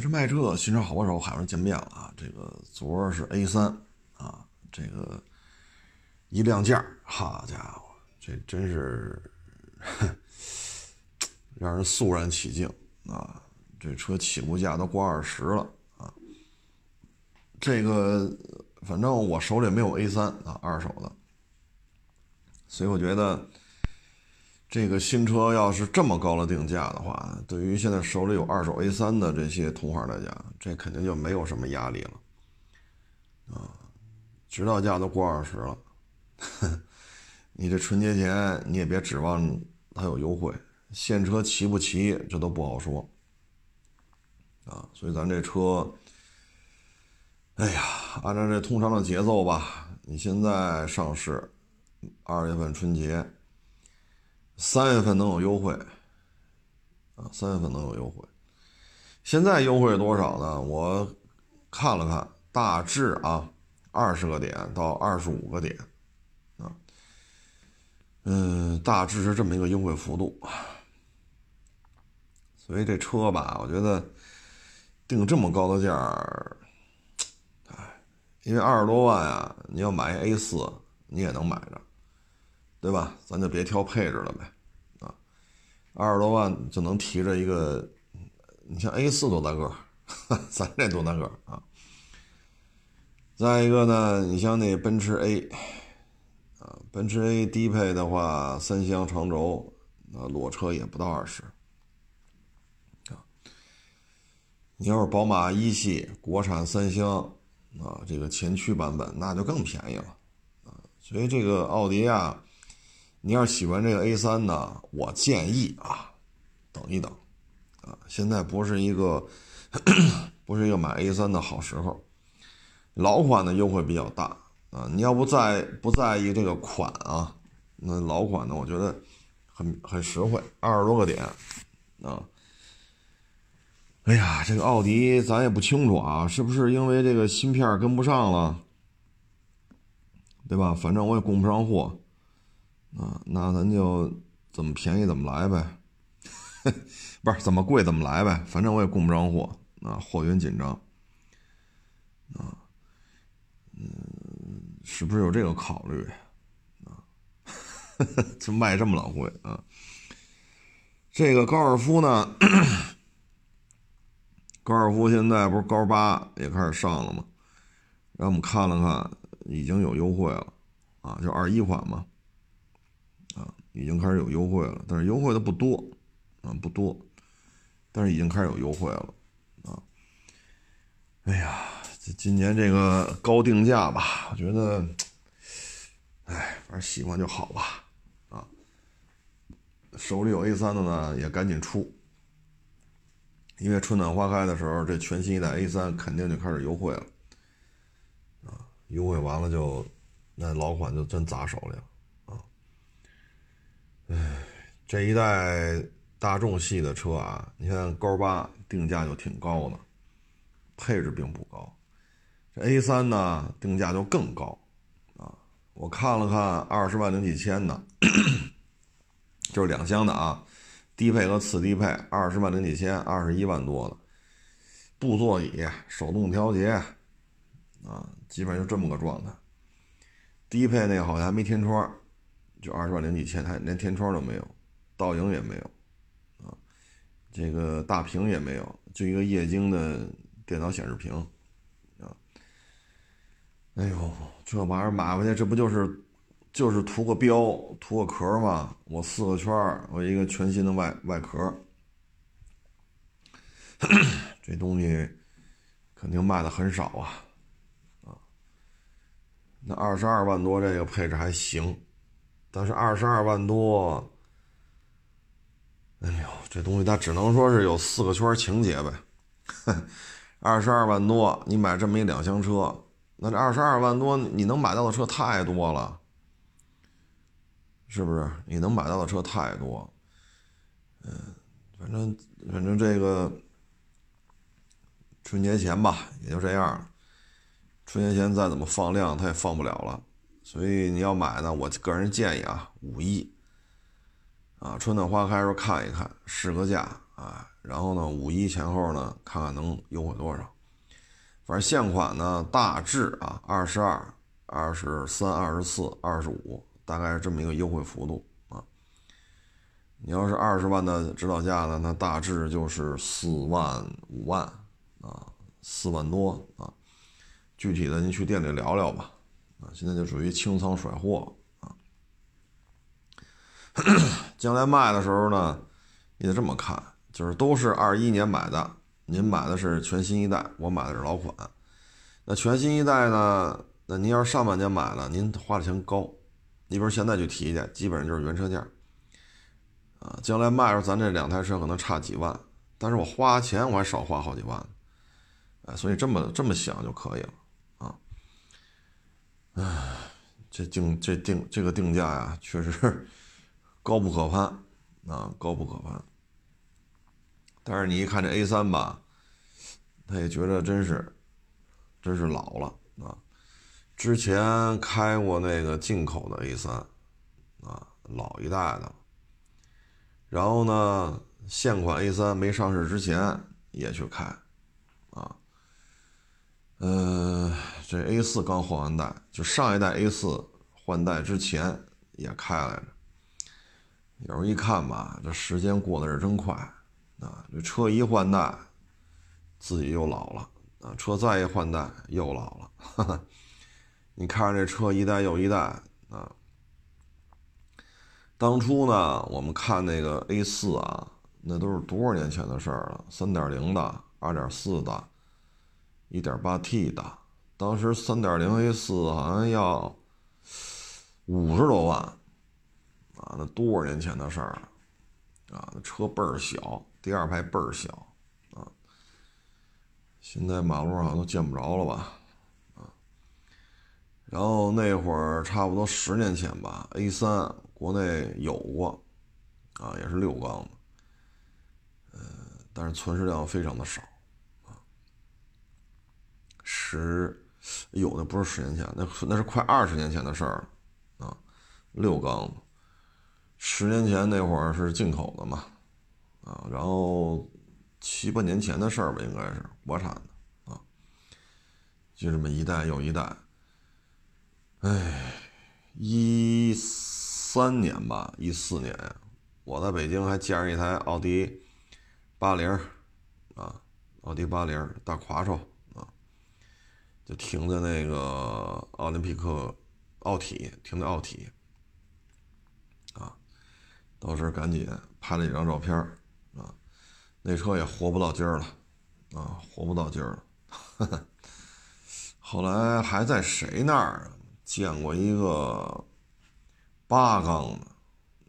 这卖车，新车好帮手，海上见面了啊！这个昨儿是 A 三啊，这个一亮价，好家伙，这真是 让人肃然起敬啊！这车起步价都过二十了啊！这个反正我手里没有 A 三啊，二手的，所以我觉得。这个新车要是这么高的定价的话，对于现在手里有二手 A3 的这些同行来讲，这肯定就没有什么压力了，啊，指导价都过二十了，你这春节前你也别指望它有优惠，现车齐不齐这都不好说，啊，所以咱这车，哎呀，按照这通常的节奏吧，你现在上市，二月份春节。三月份能有优惠，啊，三月份能有优惠。现在优惠多少呢？我看了看，大致啊，二十个点到二十五个点，啊，嗯，大致是这么一个优惠幅度。所以这车吧，我觉得定这么高的价儿，哎，因为二十多万啊，你要买 A 四，你也能买着。对吧？咱就别挑配置了呗，啊，二十多万就能提着一个，你像 A 四多大个，咱这多大个啊？再一个呢，你像那奔驰 A，啊，奔驰 A 低配的话，三厢长轴，啊，裸车也不到二十，啊，你要是宝马一系国产三厢，啊，这个前驱版本那就更便宜了，啊，所以这个奥迪啊。你要是喜欢这个 A 三呢，我建议啊，等一等，啊，现在不是一个不是一个买 A 三的好时候，老款的优惠比较大啊，你要不在不在意这个款啊，那老款的我觉得很很实惠，二十多个点啊，哎呀，这个奥迪咱也不清楚啊，是不是因为这个芯片跟不上了，对吧？反正我也供不上货。啊，那咱就怎么便宜怎么来呗，不是怎么贵怎么来呗，反正我也供不上货啊，货源紧张啊，嗯，是不是有这个考虑啊？就卖这么老贵啊？这个高尔夫呢？高尔夫现在不是高八也开始上了吗？然后我们看了看，已经有优惠了啊，就二一款嘛。已经开始有优惠了，但是优惠的不多，啊不多，但是已经开始有优惠了，啊，哎呀，这今年这个高定价吧，我觉得，哎，反正喜欢就好吧，啊，手里有 A 三的呢，也赶紧出，因为春暖花开的时候，这全新一代 A 三肯定就开始优惠了，啊，优惠完了就，那老款就真砸手里了。唉，这一代大众系的车啊，你看高八定价就挺高的，配置并不高。这 A 三呢，定价就更高啊！我看了看，二十万零几千的，就是两厢的啊，低配和次低配，二十万零几千，二十一万多的，布座椅，手动调节，啊，基本上就这么个状态。低配那好像还没天窗。就二十万零几千，它连天窗都没有，倒影也没有，啊，这个大屏也没有，就一个液晶的电脑显示屏，啊，哎呦，这玩意儿买回去，这不就是就是图个标、图个壳吗？我四个圈我一个全新的外外壳，这东西肯定卖的很少啊，啊，那二十二万多这个配置还行。但是二十二万多，哎呦，这东西它只能说是有四个圈情节呗。二十二万多，你买这么一两厢车，那这二十二万多你能买到的车太多了，是不是？你能买到的车太多，嗯，反正反正这个春节前吧，也就这样了。春节前再怎么放量，它也放不了了。所以你要买呢，我个人建议啊，五一啊，春暖花开时候看一看，试个价啊，然后呢，五一前后呢，看看能优惠多少。反正现款呢，大致啊，二十二、二十三、二十四、二十五，大概是这么一个优惠幅度啊。你要是二十万的指导价呢，那大致就是四万、五万啊，四万多啊。具体的您去店里聊聊吧。啊，现在就属于清仓甩货啊。将来卖的时候呢，你得这么看，就是都是二一年买的，您买的是全新一代，我买的是老款。那全新一代呢，那您要是上半年买的，您花的钱高。你比如现在去提去，基本上就是原车价。啊，将来卖的时候，咱这两台车可能差几万，但是我花钱我还少花好几万。哎，所以这么这么想就可以了。唉，这定这定这个定价呀，确实高不可攀啊，高不可攀。但是你一看这 A 三吧，他也觉得真是，真是老了啊。之前开过那个进口的 A 三啊，老一代的。然后呢，现款 A 三没上市之前也去开，呃，这 A 四刚换完代，就上一代 A 四换代之前也开来着。有时候一看吧，这时间过得是真快。啊，这车一换代，自己又老了啊！车再一换代，又老了。哈哈，你看这车一代又一代啊。当初呢，我们看那个 A 四啊，那都是多少年前的事儿了？三点零的、二点四的、一点八 T 的，当时三点零 A 四好像要五十多万啊！那多少年前的事儿了？啊，那车倍儿小，第二排倍儿小，啊，现在马路上都见不着了吧，啊，然后那会儿差不多十年前吧，A 三国内有过，啊，也是六缸的，呃，但是存世量非常的少，十，有的不是十年前，那那是快二十年前的事儿了，啊，六缸的。十年前那会儿是进口的嘛，啊，然后七八年前的事儿吧，应该是国产的啊，就这么一代又一代。哎，一三年吧，一四年，我在北京还见着一台奥迪八零啊，奥迪八零大夸手，就停在那个奥林匹克奥体，停在奥体啊。到时赶紧拍了几张照片啊，那车也活不到今儿了，啊，活不到今儿了。后来还在谁那儿见过一个八缸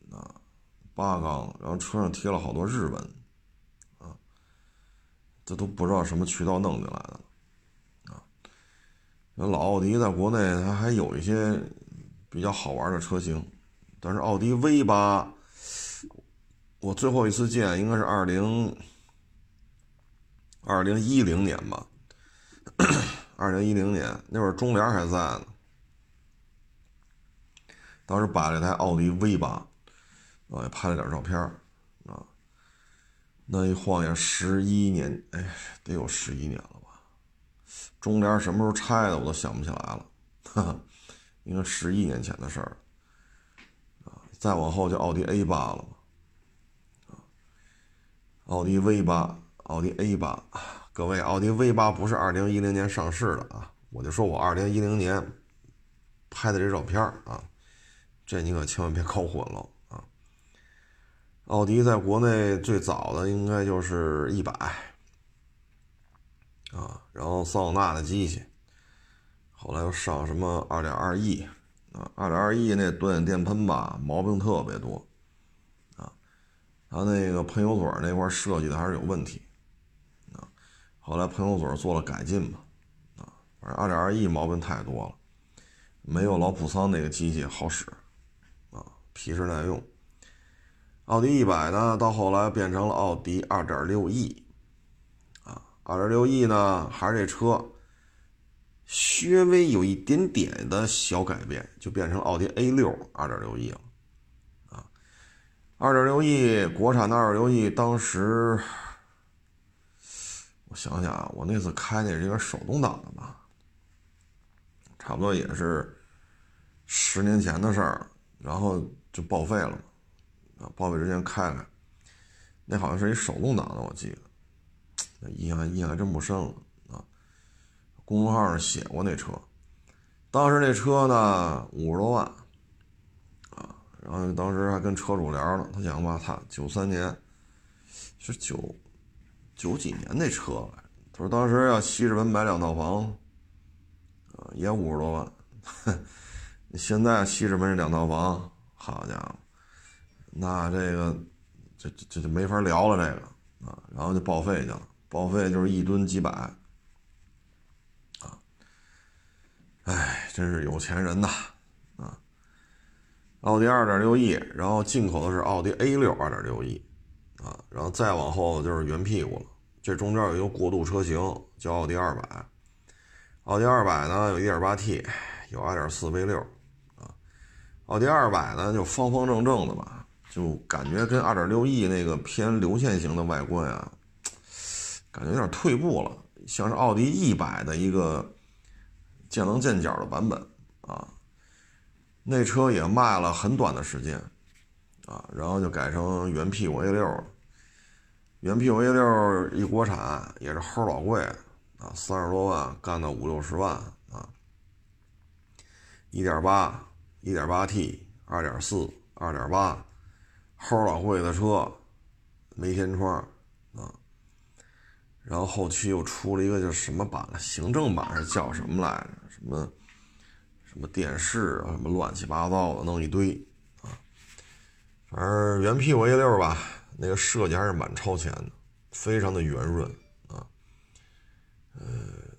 的，啊，八缸，然后车上贴了好多日文，啊，这都不知道什么渠道弄进来的，老奥迪在国内它还有一些比较好玩的车型，但是奥迪 V 八。我最后一次见应该是二零二零一零年吧，二零一零年那会儿中联还在呢，当时摆了台奥迪 V 八，我也拍了点照片啊，那一晃眼十一年，哎，得有十一年了？中联什么时候拆的我都想不起来了，哈哈，应该十一年前的事儿啊，再往后就奥迪 A 八了。奥迪 V 八，奥迪 A 八，各位，奥迪 V 八不是二零一零年上市的啊，我就说我二零一零年拍的这照片啊，这你可千万别搞混了啊。奥迪在国内最早的应该就是一百啊，然后桑塔纳的机器，后来又上什么二点二 E 啊，二点二 E 那短点电喷吧，毛病特别多。啊它那个喷油嘴那块设计的还是有问题，啊，后来喷油嘴做了改进吧，啊，反正二点二 E 毛病太多了，没有老普桑那个机器好使，啊，皮实耐用。奥迪一百呢，到后来变成了奥迪二点六 E，二点六 E 呢还是这车，稍微有一点点的小改变，就变成奥迪 A 六二点六 E 了。啊二点六 E 国产的二点六 E，当时我想想啊，我那次开那是一个手动挡的吧，差不多也是十年前的事儿，然后就报废了，啊，报废之前开开，那好像是一手动挡的，我记得，印象印象还真不深了啊。公众号上写过那车，当时那车呢五十多万啊。然后当时还跟车主聊了，他讲吧，他九三年是九九几年那车，他说当时要西直门买两套房，啊，也五十多万。现在西直门这两套房，好家伙，那这个这这这就没法聊了，这个啊，然后就报废去了，报废就是一吨几百，啊，哎，真是有钱人呐。啊奥迪 2.6E，然后进口的是奥迪 A6 2.6E，啊，然后再往后就是圆屁股了。这中间有一个过渡车型叫奥迪200，奥迪200呢有 1.8T，有2.4 V6，啊，奥迪200呢就方方正正的吧，就感觉跟 2.6E 那个偏流线型的外观啊，感觉有点退步了，像是奥迪一百的一个见棱见角的版本啊。那车也卖了很短的时间，啊，然后就改成原屁股 A 六了。原屁股 A 六一国产也是齁老贵，啊，三十多万干到五六十万啊。一点八、一点八 T、二点四、二点八，齁老贵的车，没天窗。然后后期又出了一个叫什么版了？行政版是叫什么来着？什么？什么电视啊，什么乱七八糟的，弄一堆啊。反正原屁股 A 六吧，那个设计还是蛮超前的，非常的圆润啊。呃，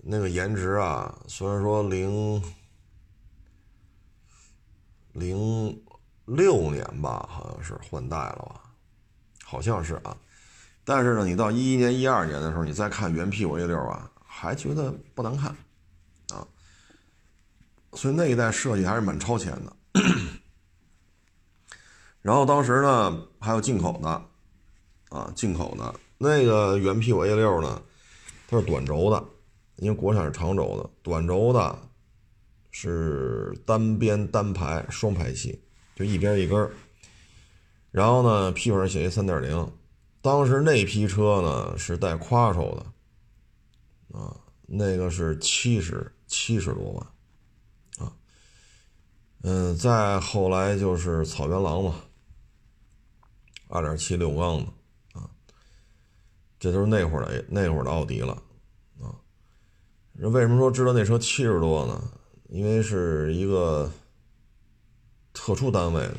那个颜值啊，虽然说零零六年吧，好像是换代了吧，好像是啊。但是呢，你到一一年、一二年的时候，你再看原屁股 A 六啊，还觉得不难看。啊。所以那一代设计还是蛮超前的，然后当时呢还有进口的，啊，进口的那个原屁股 A 六呢，它是短轴的，因为国产是长轴的，短轴的是单边单排双排气，就一边一根，然后呢屁股上写一三点零，当时那批车呢是带夸手的，啊，那个是七十七十多万。啊嗯，再后来就是草原狼嘛，二点七六缸的啊，这都是那会儿的那会儿的奥迪了啊。为什么说知道那车七十多呢？因为是一个特殊单位的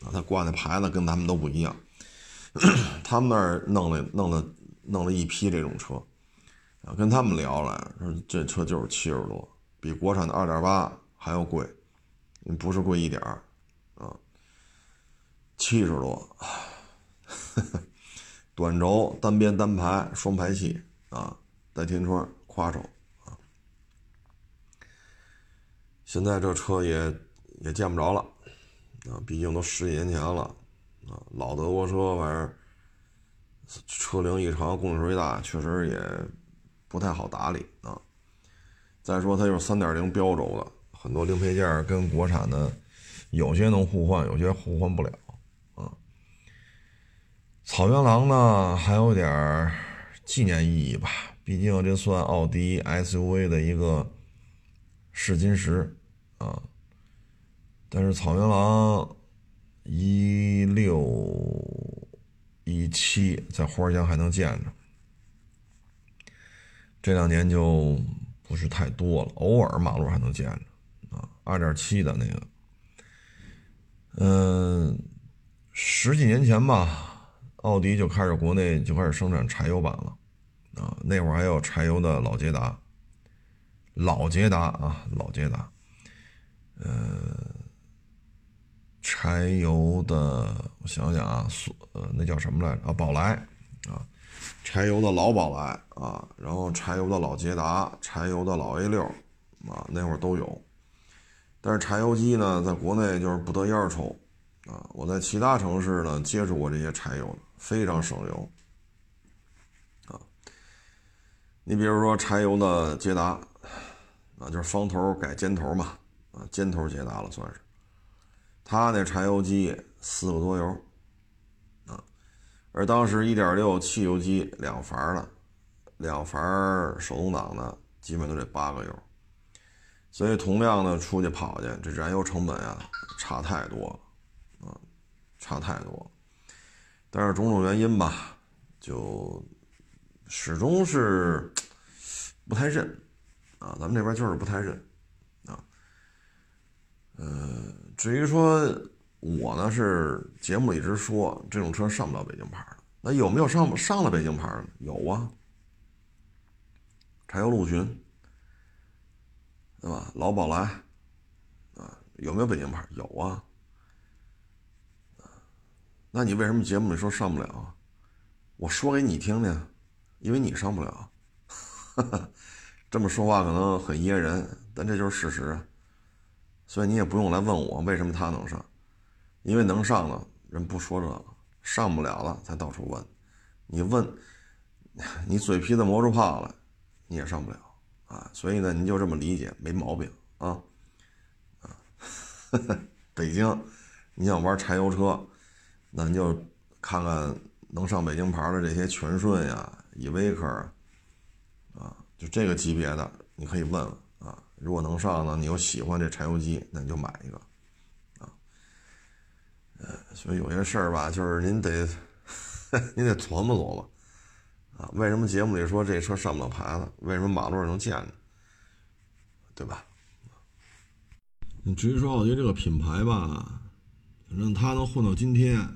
啊，他挂那牌子跟咱们都不一样，他们那儿弄了弄了弄了一批这种车。啊，跟他们聊了，说这车就是七十多，比国产的二点八还要贵。不是贵一点儿，啊，七十多，短轴单边单排双排气啊，带天窗夸手啊，现在这车也也见不着了啊，毕竟都十几年前了。啊，老德国车反正车龄一长，公里数一大，确实也不太好打理啊。再说它就是三点零标轴的。很多零配件跟国产的有些能互换，有些互换不了啊。草原狼呢，还有点纪念意义吧，毕竟这算奥迪 SUV 的一个试金石啊。但是草原狼一六一七在花乡还能见着，这两年就不是太多了，偶尔马路还能见着啊。二点七的那个，嗯，十几年前吧，奥迪就开始国内就开始生产柴油版了，啊，那会儿还有柴油的老捷达，老捷达啊，老捷达，呃，柴油的，我想想啊，呃，那叫什么来着？啊，宝来啊，柴油的老宝来啊，然后柴油的老捷达，柴油的老 A 六啊，那会儿都有。但是柴油机呢，在国内就是不得烟抽，啊，我在其他城市呢接触过这些柴油，非常省油。啊，你比如说柴油的捷达，啊，就是方头改尖头嘛，啊，尖头捷达了算是。他那柴油机四个多油，啊，而当时1.6汽油机两阀的，两阀手动挡的，基本都得八个油。所以同样的出去跑去，这燃油成本啊差太多了。差太多，但是种种原因吧，就始终是不太认啊。咱们这边就是不太认啊。呃，至于说我呢，是节目里一直说这种车上不了北京牌的，那有没有上上了北京牌的？有啊，柴油陆巡，对吧？老宝来啊，有没有北京牌？有啊。那你为什么节目里说上不了？我说给你听听，因为你上不了。这么说话可能很噎人，但这就是事实。所以你也不用来问我为什么他能上，因为能上的人不说这个，上不了了才到处问。你问，你嘴皮子磨出泡来，你也上不了啊。所以呢，您就这么理解，没毛病啊。啊，北京，你想玩柴油车？那你就看看能上北京牌的这些全顺呀、依维柯啊，就这个级别的，你可以问问啊。如果能上呢，你又喜欢这柴油机，那你就买一个啊。呃，所以有些事儿吧，就是您得 您得琢磨琢磨啊。为什么节目里说这车上不了牌子？为什么马路上能见着？对吧？你至于说奥迪这个品牌吧，反正它能混到今天。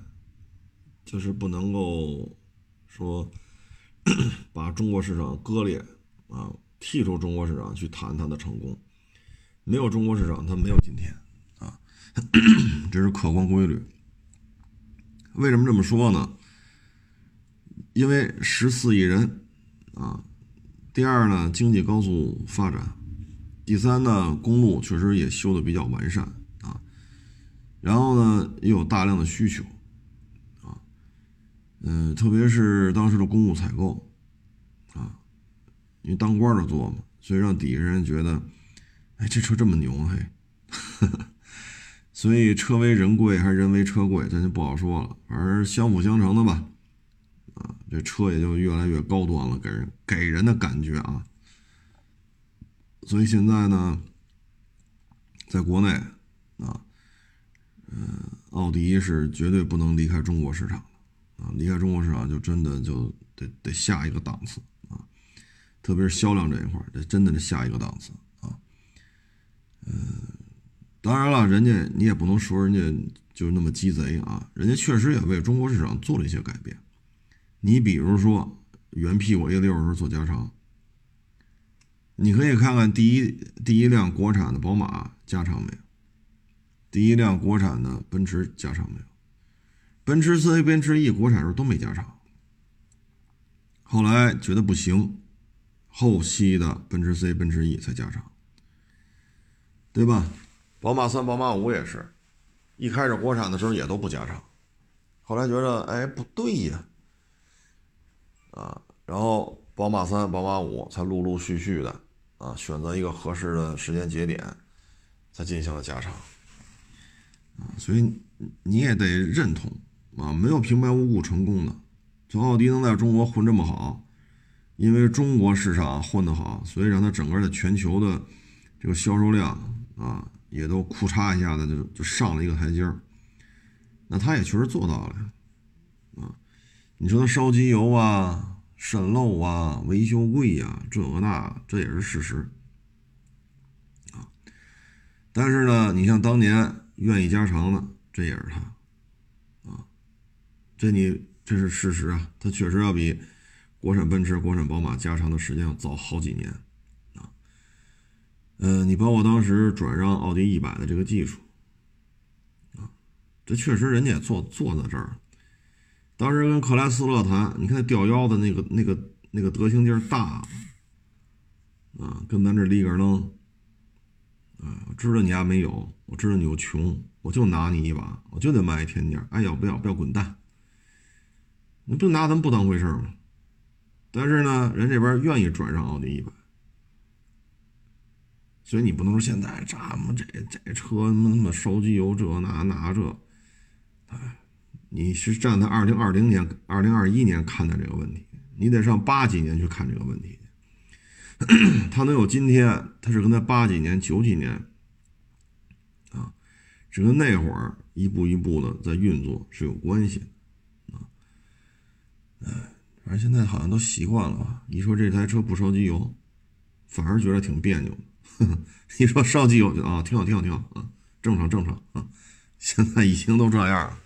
就是不能够说 把中国市场割裂啊，剔除中国市场去谈它的成功。没有中国市场，它没有今天啊，这是客观规律。为什么这么说呢？因为十四亿人啊，第二呢，经济高速发展，第三呢，公路确实也修的比较完善啊，然后呢，也有大量的需求啊。嗯，特别是当时的公务采购，因为当官的做嘛，所以让底下人觉得，哎，这车这么牛嘿，所以车为人贵还是人为车贵，咱就不好说了，反正相辅相成的吧，啊，这车也就越来越高端了，给人给人的感觉啊，所以现在呢，在国内啊，嗯，奥迪是绝对不能离开中国市场。啊，离开中国市场就真的就得得下一个档次，特别是销量这一块这真的是下一个档次啊。嗯，当然了，人家你也不能说人家就是那么鸡贼啊，人家确实也为中国市场做了一些改变。你比如说，原屁股 A 六是做加长，你可以看看第一第一辆国产的宝马加长没有，第一辆国产的奔驰加长没有。奔驰 C、奔驰 E 国产时候都没加长，后来觉得不行，后期的奔驰 C、奔驰 E 才加长，对吧？宝马三、宝马五也是，一开始国产的时候也都不加长，后来觉得哎不对呀，啊，然后宝马三、宝马五才陆陆续续的啊选择一个合适的时间节点，才进行了加长，啊，所以你也得认同。啊，没有平白无故成功的。就奥迪能在中国混这么好，因为中国市场混得好，所以让它整个的全球的这个销售量啊，也都库嚓一下子就就上了一个台阶儿。那他也确实做到了，啊，你说他烧机油啊、渗漏啊、维修贵呀，这个那，这也是事实。啊，但是呢，你像当年愿意加长的，这也是他。这你这是事实啊，它确实要比国产奔驰、国产宝马加长的时间要早好几年啊。嗯，你包括当时转让奥迪一百的这个技术啊，这确实人家也做做到这儿。当时跟克莱斯勒谈，你看那吊腰的那个、那个、那个德行劲儿大啊，跟咱这里个楞啊，知道你家没有，我知道你又穷，我就拿你一把，我就得卖一天价，爱要不要，不要滚蛋。你不拿咱不当回事吗？但是呢，人这边愿意转让奥迪一百，所以你不能说现在这么这这车那么烧机油这那那这，哎，你是站在二零二零年、二零二一年看待这个问题，你得上八几年去看这个问题。他能有今天，他是跟他八几年、九几年啊，是跟那会儿一步一步的在运作是有关系的啊，哎。反正现在好像都习惯了吧？一说这台车不烧机油，反而觉得挺别扭的。一说烧机油就啊，挺好，挺好，挺好啊，正常，正常啊。现在已经都这样了，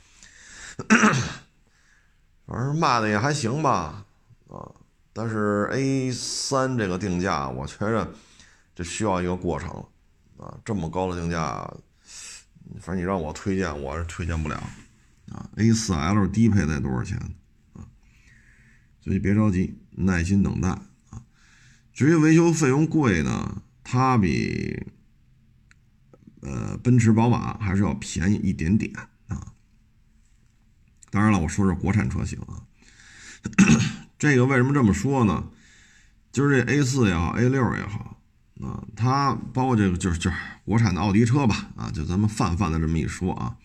反正卖的也还行吧啊。但是 A 三这个定价，我觉着这需要一个过程啊。这么高的定价，反正你让我推荐，我是推荐不了啊。A 四 L 低配得多少钱？所以别着急，耐心等待啊。至于维修费用贵呢，它比呃奔驰、宝马还是要便宜一点点啊。当然了，我说是国产车型啊。这个为什么这么说呢？就是这 A 四也好，A 六也好啊，它包括这个就是就是国产的奥迪车吧啊，就咱们泛泛的这么一说啊。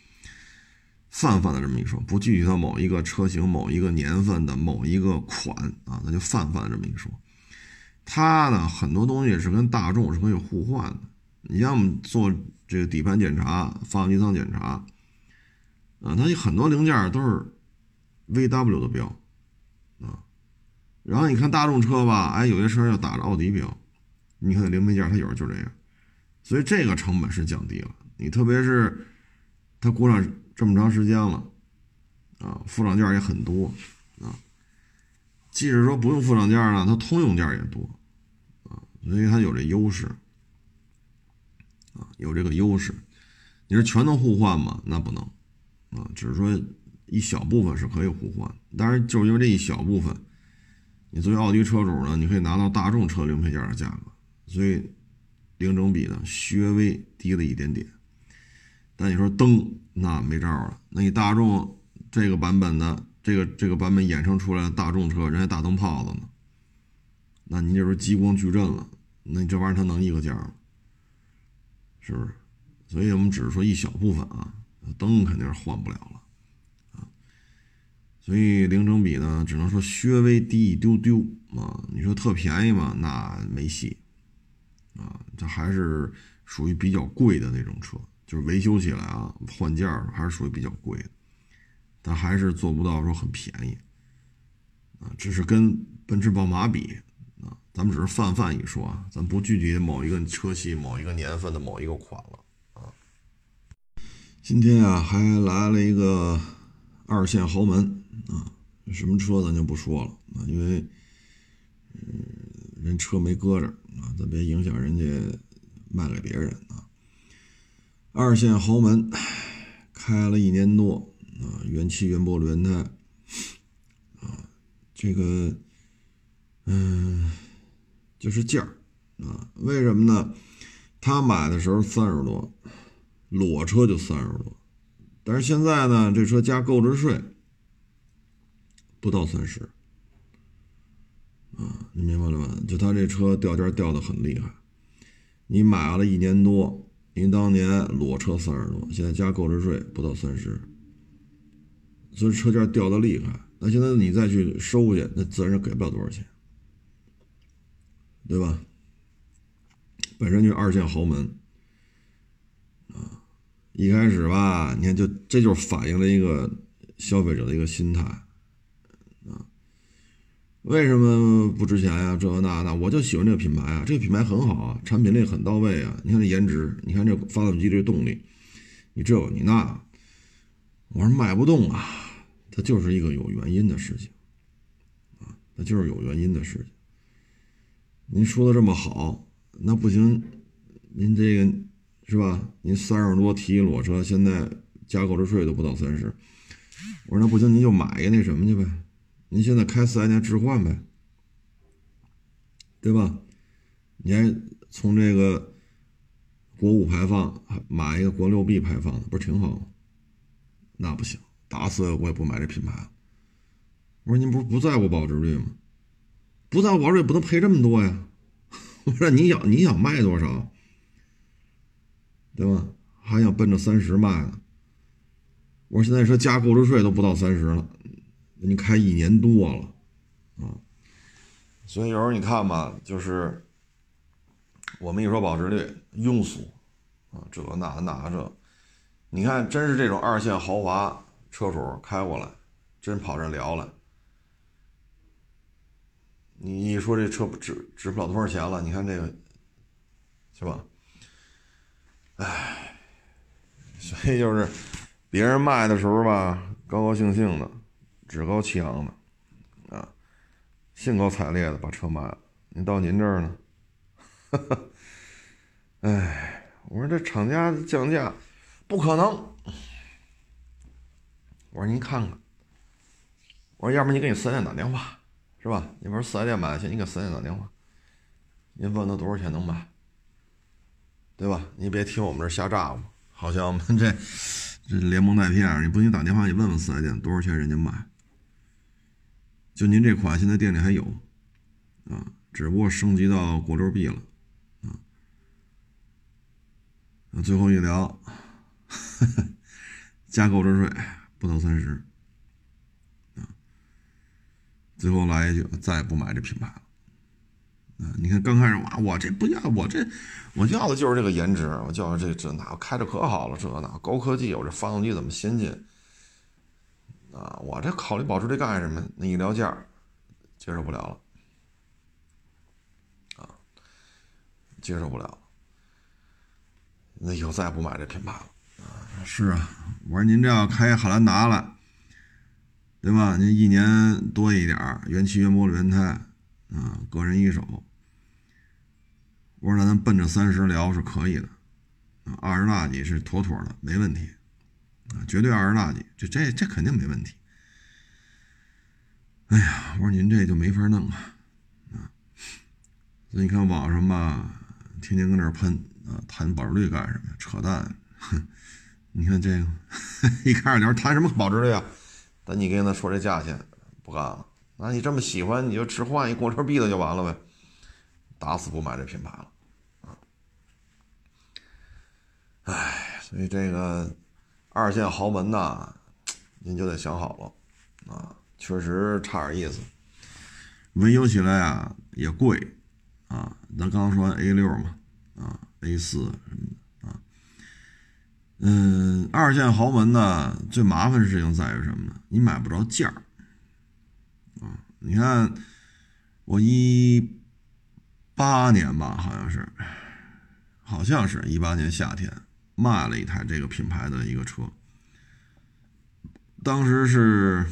泛泛的这么一说，不具体到某一个车型、某一个年份的某一个款啊，那就泛泛的这么一说。它呢，很多东西是跟大众是可以互换的。你像我们做这个底盘检查、发动机舱检查，啊，它有很多零件都是 VW 的标啊。然后你看大众车吧，哎，有些车要打着奥迪标，你看零配件它有时候就这样，所以这个成本是降低了。你特别是它国产。这么长时间了，啊，副厂件也很多，啊，即使说不用副厂件呢，它通用件也多，啊，所以它有这优势，啊，有这个优势。你说全能互换吗？那不能，啊，只是说一小部分是可以互换。当然，就是因为这一小部分，你作为奥迪车主呢，你可以拿到大众车零配件的价格，所以零整比呢，稍微低了一点点。但你说灯那没招了，那你大众这个版本的这个这个版本衍生出来的大众车，人家大灯泡子呢，那你这时候激光矩阵了，那你这玩意儿它能一个价吗？是不是？所以我们只是说一小部分啊，灯肯定是换不了了啊。所以零整比呢，只能说稍微低一丢丢啊。你说特便宜嘛，那没戏啊，这还是属于比较贵的那种车。就是维修起来啊，换件儿还是属于比较贵的，但还是做不到说很便宜啊。只是跟奔驰、宝马比啊，咱们只是泛泛一说啊，咱不具体某一个车系、某一个年份的某一个款了啊。今天啊，还来了一个二线豪门啊，什么车咱就不说了啊，因为嗯，人车没搁这啊，咱别影响人家卖给别人。二线豪门开了一年多啊，原漆原玻璃原胎啊，这个嗯就是价儿啊，为什么呢？他买的时候三十多，裸车就三十多，但是现在呢，这车加购置税不到三十啊，你明白了吧？就他这车掉价掉的很厉害，你买了一年多。您当年裸车三十多，现在加购置税不到三十，所以车价掉的厉害。那现在你再去收去，那自然是给不了多少钱，对吧？本身就是二线豪门啊，一开始吧，你看就这就是反映了一个消费者的一个心态。为什么不值钱呀？这那那，我就喜欢这个品牌啊！这个品牌很好啊，产品力很到位啊！你看这颜值，你看这发动机这动力，你这你那，我说卖不动啊！它就是一个有原因的事情啊，它就是有原因的事情。您说的这么好，那不行，您这个是吧？您三十多提裸车，现在加购置税都不到三十，我说那不行，您就买一个那什么去呗。您现在开四 S 店置换呗，对吧？你还从这个国五排放，买一个国六 B 排放的，不是挺好吗？那不行，打死我也不买这品牌。我说您不是不在乎保值率吗？不在乎保值率不能赔这么多呀。我说你想你想卖多少？对吧？还想奔着三十卖呢？我说现在说加购置税都不到三十了，你开一年多了啊。所以有时候你看吧，就是我们一说保值率，庸俗啊，这那那这，你看真是这种二线豪华车主开过来，真跑这聊了。你一说这车不值值不了多少钱了，你看这个，是吧？唉，所以就是别人卖的时候吧，高高兴兴的，趾高气昂的，啊，兴高采烈的把车卖了。您到您这儿呢？唉，我说这厂家降价不可能。我说您看看，我说要不你给你四 S 店打电话。是吧？你不是四 S 店买的，你给四 S 店打电话，您问他多少钱能买，对吧？你别听我们这瞎诈呼，好像我们这这连蒙带骗，你不行打电话你问问四 S 店多少钱人家买。就您这款现在店里还有，啊，只不过升级到国六 B 了，啊，最后一聊，加购置税不到三十。啊最后来一句，再也不买这品牌了。啊，你看刚开始哇，我这不要，我这我要的就是这个颜值，我要这这那开着可好了，这那高科技，我这发动机怎么先进？啊，我这考虑保值率干什么？那一聊价，接受不了了，啊，接受不了，那以后再也不买这品牌了。啊，是啊，我说您这要开汉兰达了。对吧？您一年多一点儿原漆原玻璃原胎，啊，个人一手。我说咱奔着三十聊是可以的，啊，二十大几是妥妥的，没问题，啊，绝对二十大几，这这这肯定没问题。哎呀，我说您这就没法弄啊，啊，所以你看网上吧，天天搁那喷啊，谈保值率干什么？扯淡！哼，你看这个，一开始聊谈什么保值率啊？等你跟他说这价钱不干了，那你这么喜欢，你就只换一国六 B 的就完了呗，打死不买这品牌了，啊，哎，所以这个二线豪门呐，您就得想好了，啊，确实差点意思，维修起来啊也贵，啊，咱刚刚说 A 六嘛，啊 A 四什么的啊。嗯，二线豪门呢，最麻烦的事情在于什么呢？你买不着件儿啊！你看，我一八年吧，好像是，好像是一八年夏天卖了一台这个品牌的一个车，当时是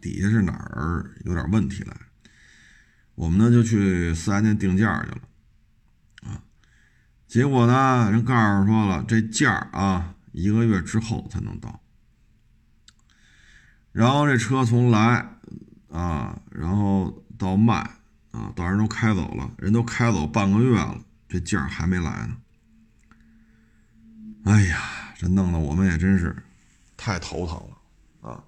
底下是哪儿有点问题来，我们呢就去四 S 店定价去了。结果呢？人告诉说了，这件儿啊，一个月之后才能到。然后这车从来啊，然后到卖啊，到人都开走了，人都开走半个月了，这件儿还没来呢。哎呀，这弄得我们也真是太头疼了啊！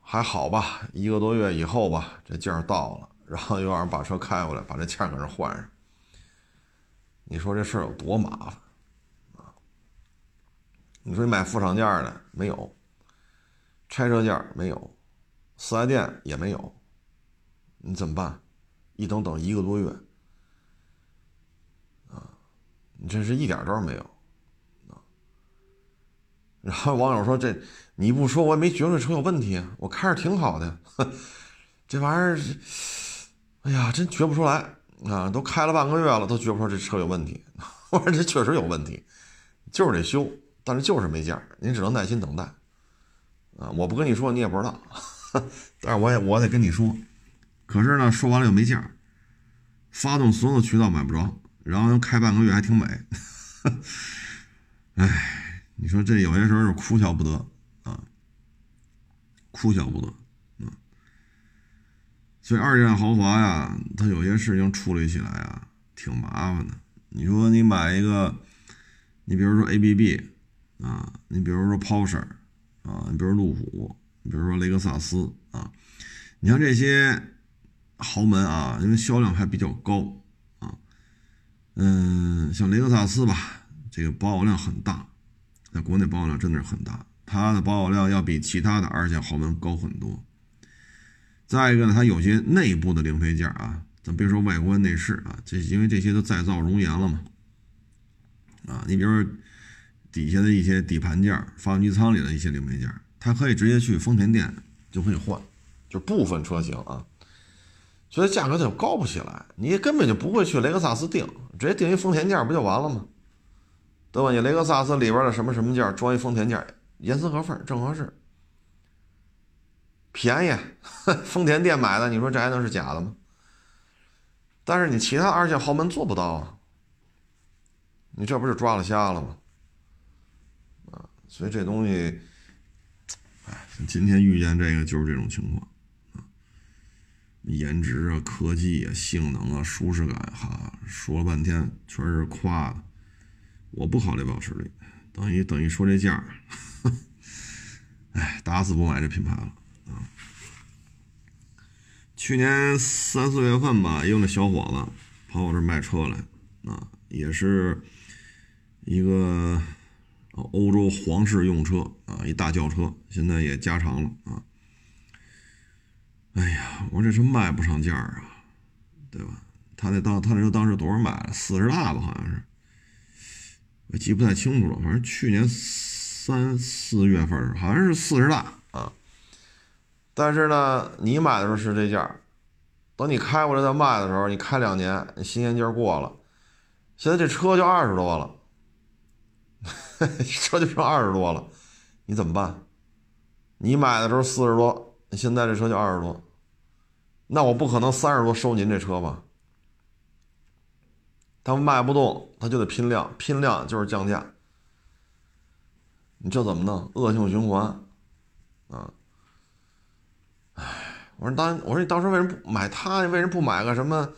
还好吧，一个多月以后吧，这件儿到了，然后又让人把车开回来，把这件儿搁这换上。你说这事儿有多麻烦啊？你说你买副厂件的没有，拆车件没有，四 S 店也没有，你怎么办？一等等一个多月啊！你真是一点招没有！然后网友说：“这你不说我也没觉得这车有问题，我开着挺好的，这玩意儿，哎呀，真觉不出来。”啊，都开了半个月了，都觉不出这车有问题。我说这确实有问题，就是得修，但是就是没件您只能耐心等待。啊，我不跟你说，你也不知道。但是我也我得跟你说，可是呢，说完了又没件发动所有的渠道买不着，然后开半个月还挺美。哎，你说这有些时候是哭笑不得啊，哭笑不得啊。所以二线豪华呀，它有些事情处理起来啊，挺麻烦的。你说你买一个，你比如说 ABB 啊，你比如说 Porsche 啊，你比如路虎，你比如说雷克萨斯啊，你像这些豪门啊，因为销量还比较高啊，嗯，像雷克萨斯吧，这个保有量很大，在国内保有量真的是很大，它的保有量要比其他的二线豪门高很多。再一个呢，它有些内部的零配件啊。咱别说外观内饰啊，这因为这些都再造熔岩了嘛，啊，你比如说底下的一些底盘件、发动机舱里的一些零配件，它可以直接去丰田店就可以换，就部分车型啊，所以价格就高不起来，你根本就不会去雷克萨斯订，直接订一丰田件不就完了吗？对吧？你雷克萨斯里边的什么什么件装一丰田件，严丝合缝，正合适，便宜，丰田店买的，你说这还能是假的吗？但是你其他二线豪门做不到啊，你这不是抓了瞎了吗？啊，所以这东西，哎，今天遇见这个就是这种情况，颜值啊、科技啊、性能啊、舒适感，哈，说了半天全是夸的，我不考虑保值率，等于等于说这价，哎，打死不买这品牌了啊。去年三四月份吧，有那小伙子跑我这卖车来，啊，也是一个欧洲皇室用车啊，一大轿车，现在也加长了啊。哎呀，我这车卖不上价啊，对吧？他那当他那车当时多少买的？四十大吧，好像是，我记不太清楚了。反正去年三四月份好像是四十大啊。但是呢，你买的时候是这价，等你开过来再卖的时候，你开两年，新鲜劲儿过了，现在这车就二十多了，车就剩二十多了，你怎么办？你买的时候四十多，现在这车就二十多，那我不可能三十多收您这车吧？他卖不动，他就得拼量，拼量就是降价，你这怎么弄？恶性循环，啊！唉，我说当我说你当时为什么不买它？为什么不买个什么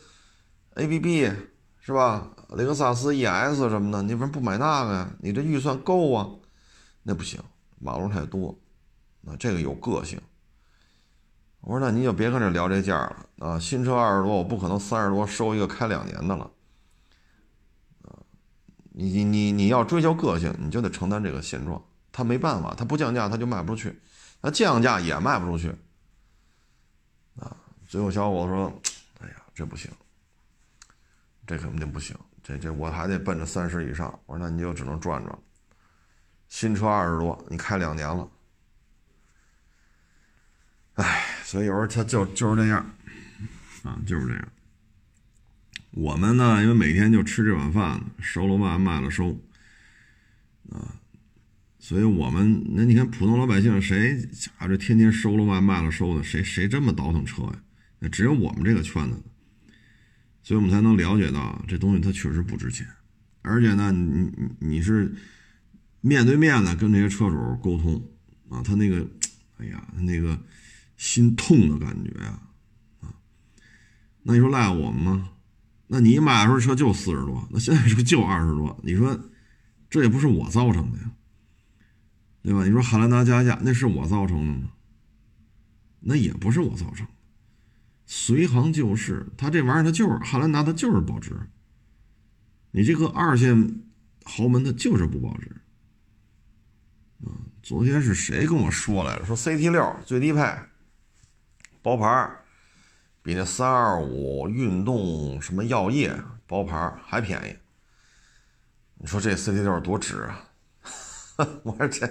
A B B 是吧？雷克萨斯 E S 什么的？你为什么不买那个呀？你这预算够啊？那不行，马路太多。那这个有个性。我说那你就别跟这聊这价了啊！新车二十多，我不可能三十多收一个开两年的了。你你你你要追求个性，你就得承担这个现状。他没办法，他不降价他就卖不出去，他降价也卖不出去。啊！最后小伙子说：“哎呀，这不行，这肯定不行，这这我还得奔着三十以上。”我说：“那你就只能转转。新车二十多，你开两年了，哎，所以有时候他就就是这样，啊，就是这样。我们呢，因为每天就吃这碗饭，收了卖，卖了收，啊。”所以我们那你看普通老百姓谁啊这天天收了卖卖了收的谁谁这么倒腾车呀？那只有我们这个圈子，所以我们才能了解到这东西它确实不值钱，而且呢，你你你是面对面的跟这些车主沟通啊，他那个哎呀他那个心痛的感觉呀啊，那你说赖我们吗？那你买的时候车就四十多，那现在车就二十多，你说这也不是我造成的呀？对吧？你说汉兰达加价，那是我造成的吗？那也不是我造成的，随行就市，它这玩意儿它就是汉兰达，它就是保值。你这个二线豪门它就是不保值。啊，昨天是谁跟我说来着？说 CT 六最低配，包牌比那三二五运动什么药业包牌还便宜。你说这 CT 六多值啊？我说这，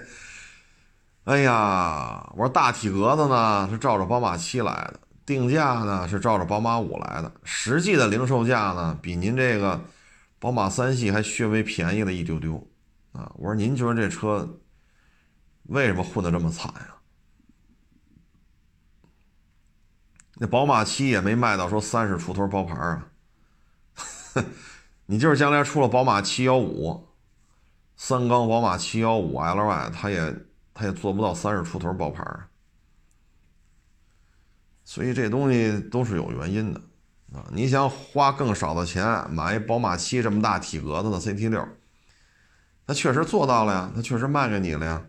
哎呀，我说大体格子呢是照着宝马七来的，定价呢是照着宝马五来的，实际的零售价呢比您这个宝马三系还略微便宜了一丢丢啊！我说您觉得这车为什么混得这么惨呀？那宝马七也没卖到说三十出头包牌啊，你就是将来出了宝马七幺五。三缸宝马七幺五 Ly，它也它也做不到三十出头包牌，所以这东西都是有原因的啊，你想花更少的钱买一宝马七这么大体格子的 CT 六，它确实做到了呀，它确实卖给你了呀，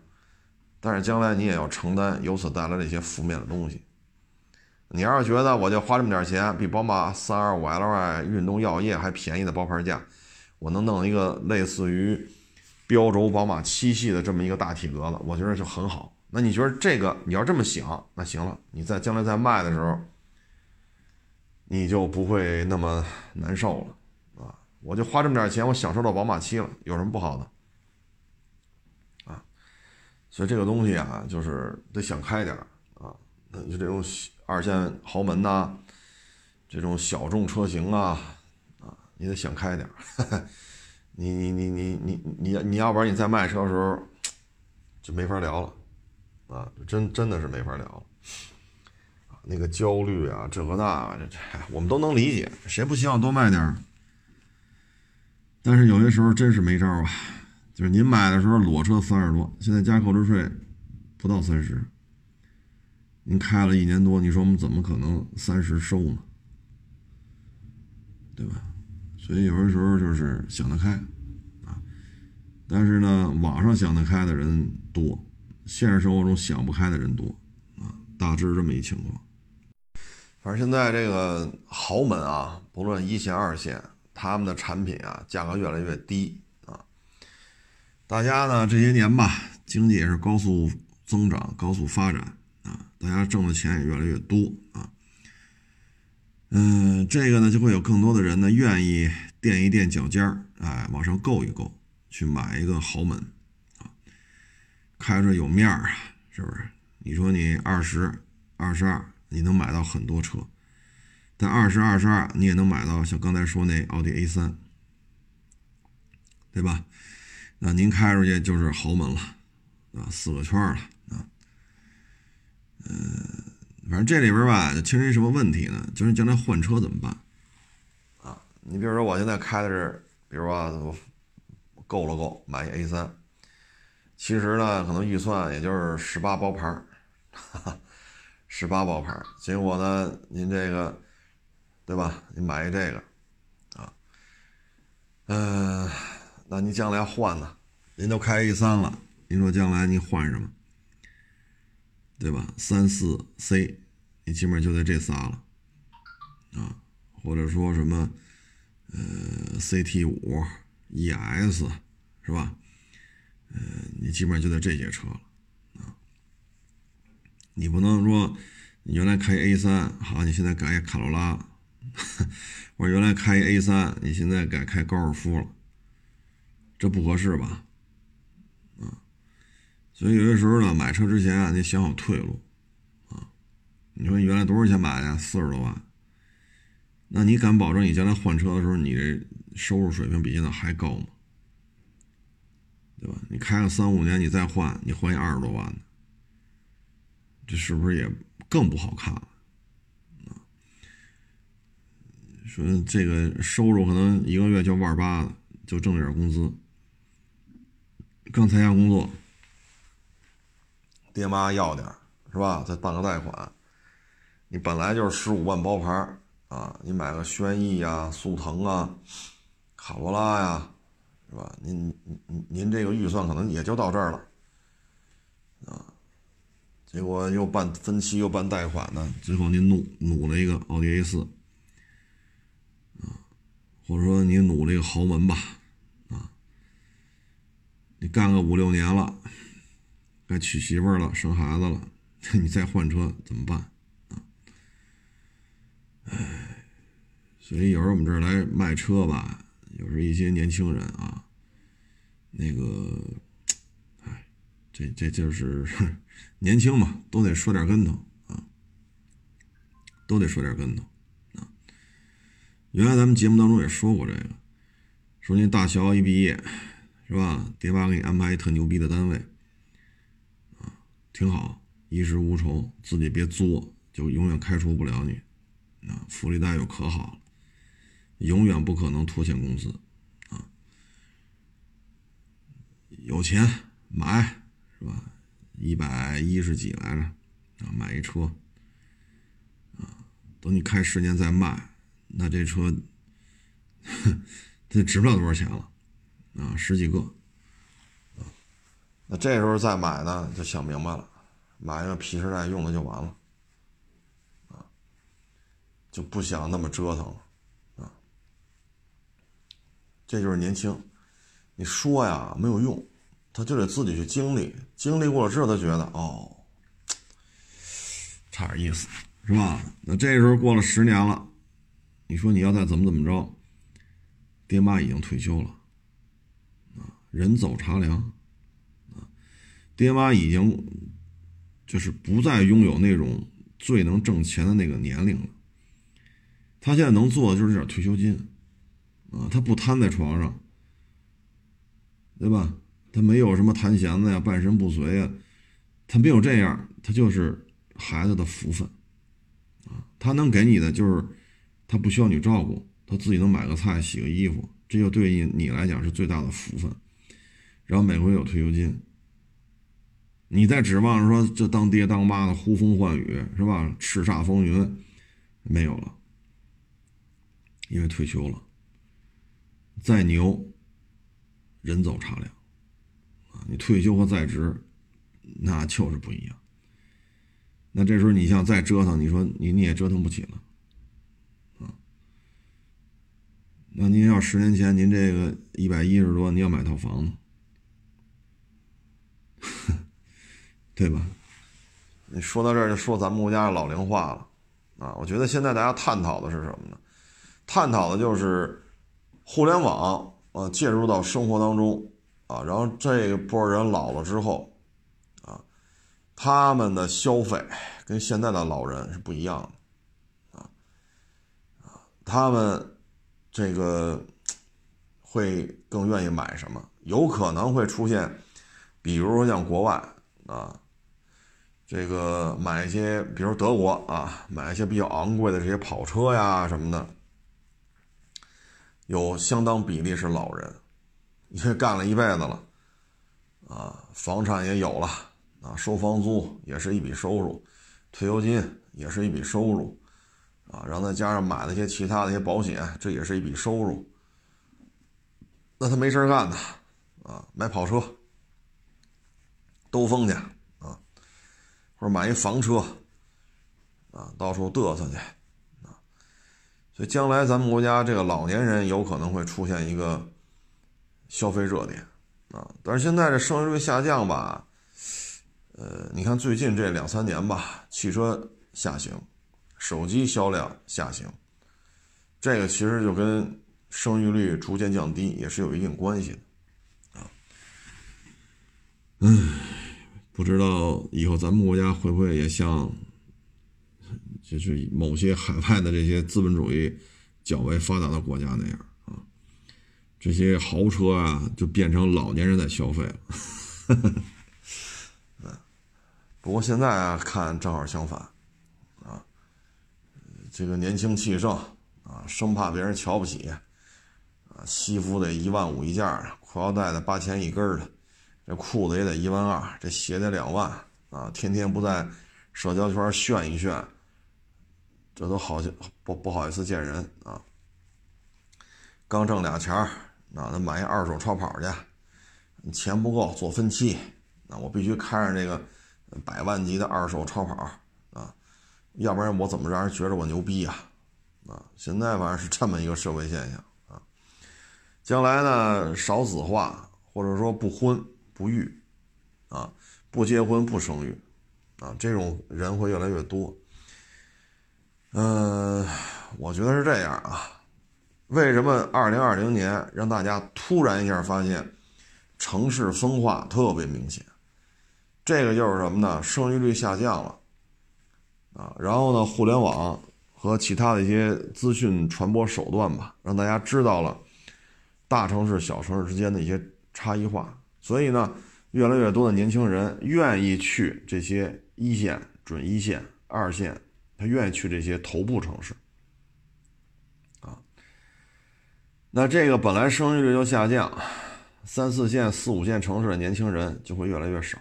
但是将来你也要承担由此带来的一些负面的东西。你要是觉得我就花这么点钱，比宝马三二五 Li 运动药业还便宜的包牌价，我能弄一个类似于标轴宝马七系的这么一个大体格子，我觉得就很好。那你觉得这个你要这么想，那行了，你在将来在卖的时候，你就不会那么难受了啊！我就花这么点钱，我享受到宝马七了，有什么不好的？啊，所以这个东西啊，就是得想开点啊，那就这种。二线豪门呐，这种小众车型啊，啊，你得想开点儿 你你你你你你你要不然你在卖车的时候就没法聊了，啊，真真的是没法聊了。那个焦虑啊，这个那这这，我们都能理解，谁不希望多卖点儿但是有些时候真是没招啊，就是您买的时候裸车三十多，现在加购置税不到三十。您开了一年多，你说我们怎么可能三十收呢？对吧？所以有的时候就是想得开啊，但是呢，网上想得开的人多，现实生活中想不开的人多啊，大致这么一情况。反正现在这个豪门啊，不论一线二线，他们的产品啊，价格越来越低啊。大家呢这些年吧，经济也是高速增长、高速发展。大家挣的钱也越来越多啊，嗯，这个呢就会有更多的人呢愿意垫一垫脚尖儿，哎，往上够一够，去买一个豪门啊，开着有面儿啊，是不是？你说你二十二十二，你能买到很多车，但二十二十二，你也能买到像刚才说那奥迪 A 三，对吧？那您开出去就是豪门了啊，四个圈了。嗯，反正这里边吧，就牵扯什么问题呢？就是将来换车怎么办？啊，你比如说我现在开的是，比如说够了够买一 A 三，其实呢，可能预算也就是十八包牌儿，十八包牌儿。结果呢，您这个，对吧？你买一这个，啊，嗯，那您将来换呢？您都开 A 三了，您说将来您换什么？对吧？三四 C，你基本上就在这仨了，啊，或者说什么，呃，CT 五、ES，是吧？呃，你基本上就在这些车了，啊，你不能说你原来开 A 三，好，你现在改卡罗拉，我原来开 A 三，你现在改开高尔夫了，这不合适吧？所以有些时候呢，买车之前啊，得想好退路，啊，你说你原来多少钱买的？四十多万，那你敢保证你将来换车的时候，你这收入水平比现在还高吗？对吧？你开个三五年，你再换，你换一二十多万的，这是不是也更不好看了？啊，说这个收入可能一个月就万八的，就挣点工资，刚参加工作。爹妈要点是吧？再办个贷款，你本来就是十五万包牌啊，你买个轩逸呀、速腾啊、卡罗拉呀，是吧？您您您这个预算可能也就到这儿了啊。结果又办分期又办贷款呢，最后您努努了一个奥迪 A 四啊，或者说你努了一个豪门吧啊，你干个五六年了。该娶媳妇了，生孩子了，你再换车怎么办啊？唉，所以有时候我们这儿来卖车吧，有时候一些年轻人啊，那个，唉，这这就是 年轻嘛，都得说点跟头啊，都得说点跟头啊。原来咱们节目当中也说过这个，说您大学一毕业是吧，爹妈给你安排一特牛逼的单位。挺好，衣食无愁，自己别作，就永远开除不了你。啊，福利待遇可好了，永远不可能拖欠工资。啊，有钱买是吧？一百一十几来着，啊，买一车。啊，等你开十年再卖，那这车 这值不了多少钱了啊，十几个。那这时候再买呢，就想明白了，买一个皮实带用的就完了啊，就不想那么折腾了啊。这就是年轻，你说呀没有用，他就得自己去经历，经历过了之后，他觉得哦，差点意思。是吧？那这时候过了十年了，你说你要再怎么怎么着，爹妈已经退休了，啊，人走茶凉，爹妈已经就是不再拥有那种最能挣钱的那个年龄了。他现在能做的就是这点退休金，啊，他不瘫在床上，对吧？他没有什么弹弦子呀、半身不遂呀，他没有这样，他就是孩子的福分。啊他能给你的就是，他不需要你照顾，他自己能买个菜、洗个衣服，这就对你你来讲是最大的福分。然后每回有退休金，你再指望说这当爹当妈的呼风唤雨是吧？叱咤风云没有了，因为退休了。再牛，人走茶凉啊！你退休和在职，那就是不一样。那这时候你想再折腾，你说你你也折腾不起了，啊？那您要十年前您这个一百一十多，你要买套房子，对吧？你说到这儿就说咱们国家老龄化了，啊？我觉得现在大家探讨的是什么呢？探讨的就是互联网啊介入到生活当中啊，然后这波人老了之后啊。他们的消费跟现在的老人是不一样的，啊啊，他们这个会更愿意买什么？有可能会出现，比如说像国外啊，这个买一些，比如德国啊，买一些比较昂贵的这些跑车呀什么的，有相当比例是老人，因为干了一辈子了，啊，房产也有了。啊，收房租也是一笔收入，退休金也是一笔收入，啊，然后再加上买了一些其他的一些保险，这也是一笔收入。那他没事干呢，啊，买跑车，兜风去，或者买一房车，啊，到处嘚瑟去，啊，所以将来咱们国家这个老年人有可能会出现一个消费热点，啊，但是现在这生育率下降吧。呃，你看最近这两三年吧，汽车下行，手机销量下行，这个其实就跟生育率逐渐降低也是有一定关系的啊。嗯，不知道以后咱们国家会不会也像，就是某些海外的这些资本主义较为发达的国家那样啊，这些豪车啊就变成老年人在消费了。不过现在啊，看正好相反，啊，这个年轻气盛啊，生怕别人瞧不起，啊，西服得一万五一件裤腰带得八千一根的，这裤子也得一万二，这鞋得两万啊，天天不在社交圈炫一炫，这都好像不不好意思见人啊。刚挣俩钱儿，那那买一二手超跑去，钱不够做分期，那我必须开上这个。百万级的二手超跑啊，要不然我怎么让人觉着我牛逼呀？啊，现在反正是这么一个社会现象啊。将来呢，少子化或者说不婚不育啊，不结婚不生育啊，这种人会越来越多。嗯，我觉得是这样啊。为什么二零二零年让大家突然一下发现城市分化特别明显？这个就是什么呢？生育率下降了，啊，然后呢，互联网和其他的一些资讯传播手段吧，让大家知道了大城市、小城市之间的一些差异化，所以呢，越来越多的年轻人愿意去这些一线、准一线、二线，他愿意去这些头部城市，啊，那这个本来生育率就下降，三四线、四五线城市的年轻人就会越来越少。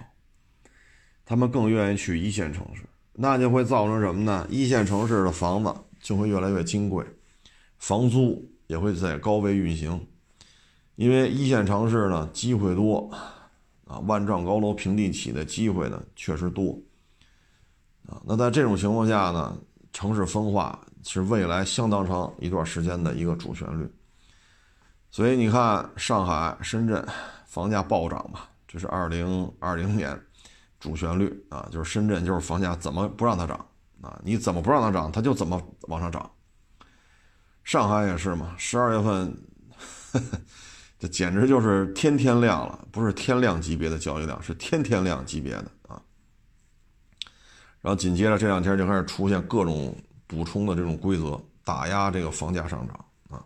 他们更愿意去一线城市，那就会造成什么呢？一线城市的房子就会越来越金贵，房租也会在高位运行，因为一线城市呢机会多，啊，万丈高楼平地起的机会呢确实多，啊，那在这种情况下呢，城市分化是未来相当长一段时间的一个主旋律，所以你看上海、深圳房价暴涨嘛，这是二零二零年主旋律啊，就是深圳就是房价怎么不让它涨啊，你怎么不让它涨，它就怎么往上涨。上海也是嘛，十二月份，这简直就是天天亮了，不是天量级别的交易量，是天天量级别的啊。然后紧接着这两天就开始出现各种补充的这种规则，打压这个房价上涨啊。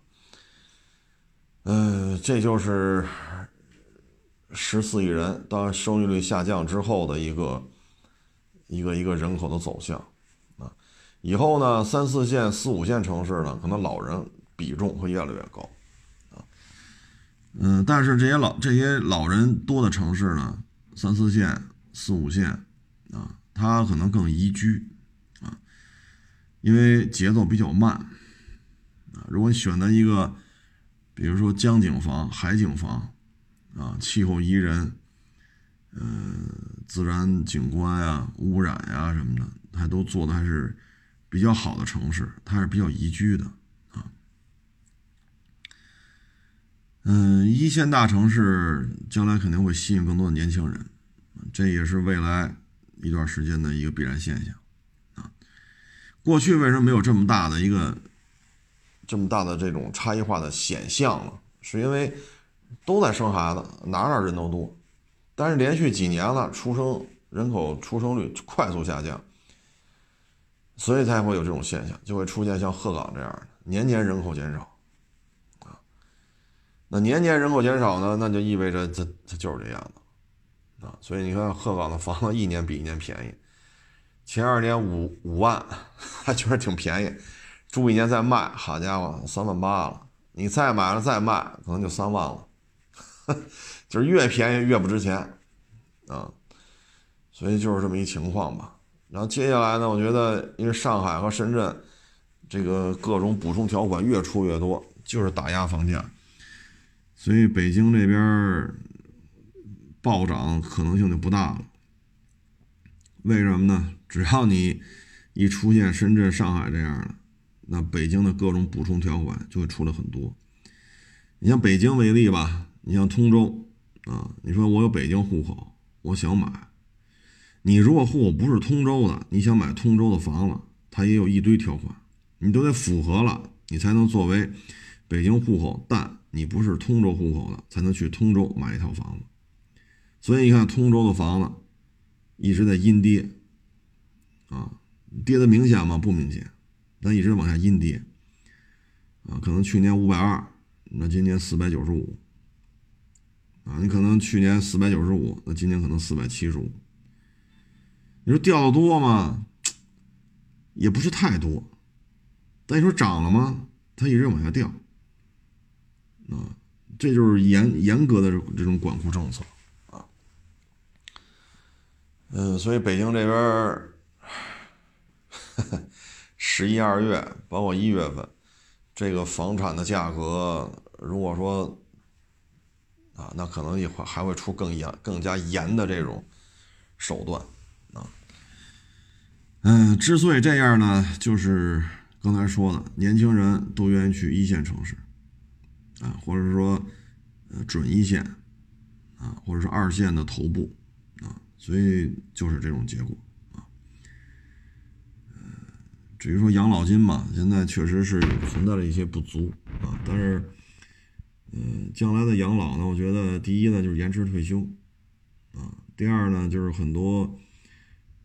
嗯，这就是十四亿人当生育率下降之后的一个一个一个人口的走向啊。以后呢，三四线、四五线城市呢，可能老人比重会越来越高，嗯，但是这些老这些老人多的城市呢，三四线、四五线，啊，它可能更宜居，啊，因为节奏比较慢，啊，如果你选择一个，比如说江景房、海景房，啊，气候宜人，嗯，自然景观呀、污染呀什么的，还都做的还是。比较好的城市，它是比较宜居的啊。嗯，一线大城市将来肯定会吸引更多的年轻人，这也是未来一段时间的一个必然现象啊。过去为什么没有这么大的一个这么大的这种差异化的显象呢？是因为都在生孩子，哪哪人都多，但是连续几年了，出生人口出生率快速下降。所以才会有这种现象，就会出现像鹤岗这样的年年人口减少，那年年人口减少呢，那就意味着它它就是这样的，啊，所以你看鹤岗的房子一年比一年便宜，前二年五五万 还觉得挺便宜，住一年再卖，好家伙三万八了，你再买了再卖，可能就三万了，就是越便宜越不值钱，啊，所以就是这么一情况吧。然后接下来呢？我觉得，因为上海和深圳这个各种补充条款越出越多，就是打压房价，所以北京这边暴涨可能性就不大了。为什么呢？只要你一出现深圳、上海这样的，那北京的各种补充条款就会出来很多。你像北京为例吧，你像通州啊，你说我有北京户口，我想买。你如果户口不是通州的，你想买通州的房子，它也有一堆条款，你都得符合了，你才能作为北京户口。但你不是通州户口的，才能去通州买一套房子。所以你看，通州的房子一直在阴跌，啊，跌的明显吗？不明显，但一直往下阴跌，啊，可能去年五百二，那今年四百九十五，啊，你可能去年四百九十五，那今年可能四百七十五。你说掉的多吗？也不是太多，但你说涨了吗？它一直往下掉，啊，这就是严严格的这种管控政策啊。嗯，所以北京这边 十一二月，包括一月份，这个房产的价格，如果说啊，那可能也会还会出更严、更加严的这种手段。嗯，之所以这样呢，就是刚才说的，年轻人都愿意去一线城市，啊，或者说，呃，准一线，啊，或者是二线的头部，啊，所以就是这种结果，啊，至于说养老金嘛，现在确实是存在了一些不足，啊，但是，嗯，将来的养老呢，我觉得第一呢就是延迟退休，啊，第二呢就是很多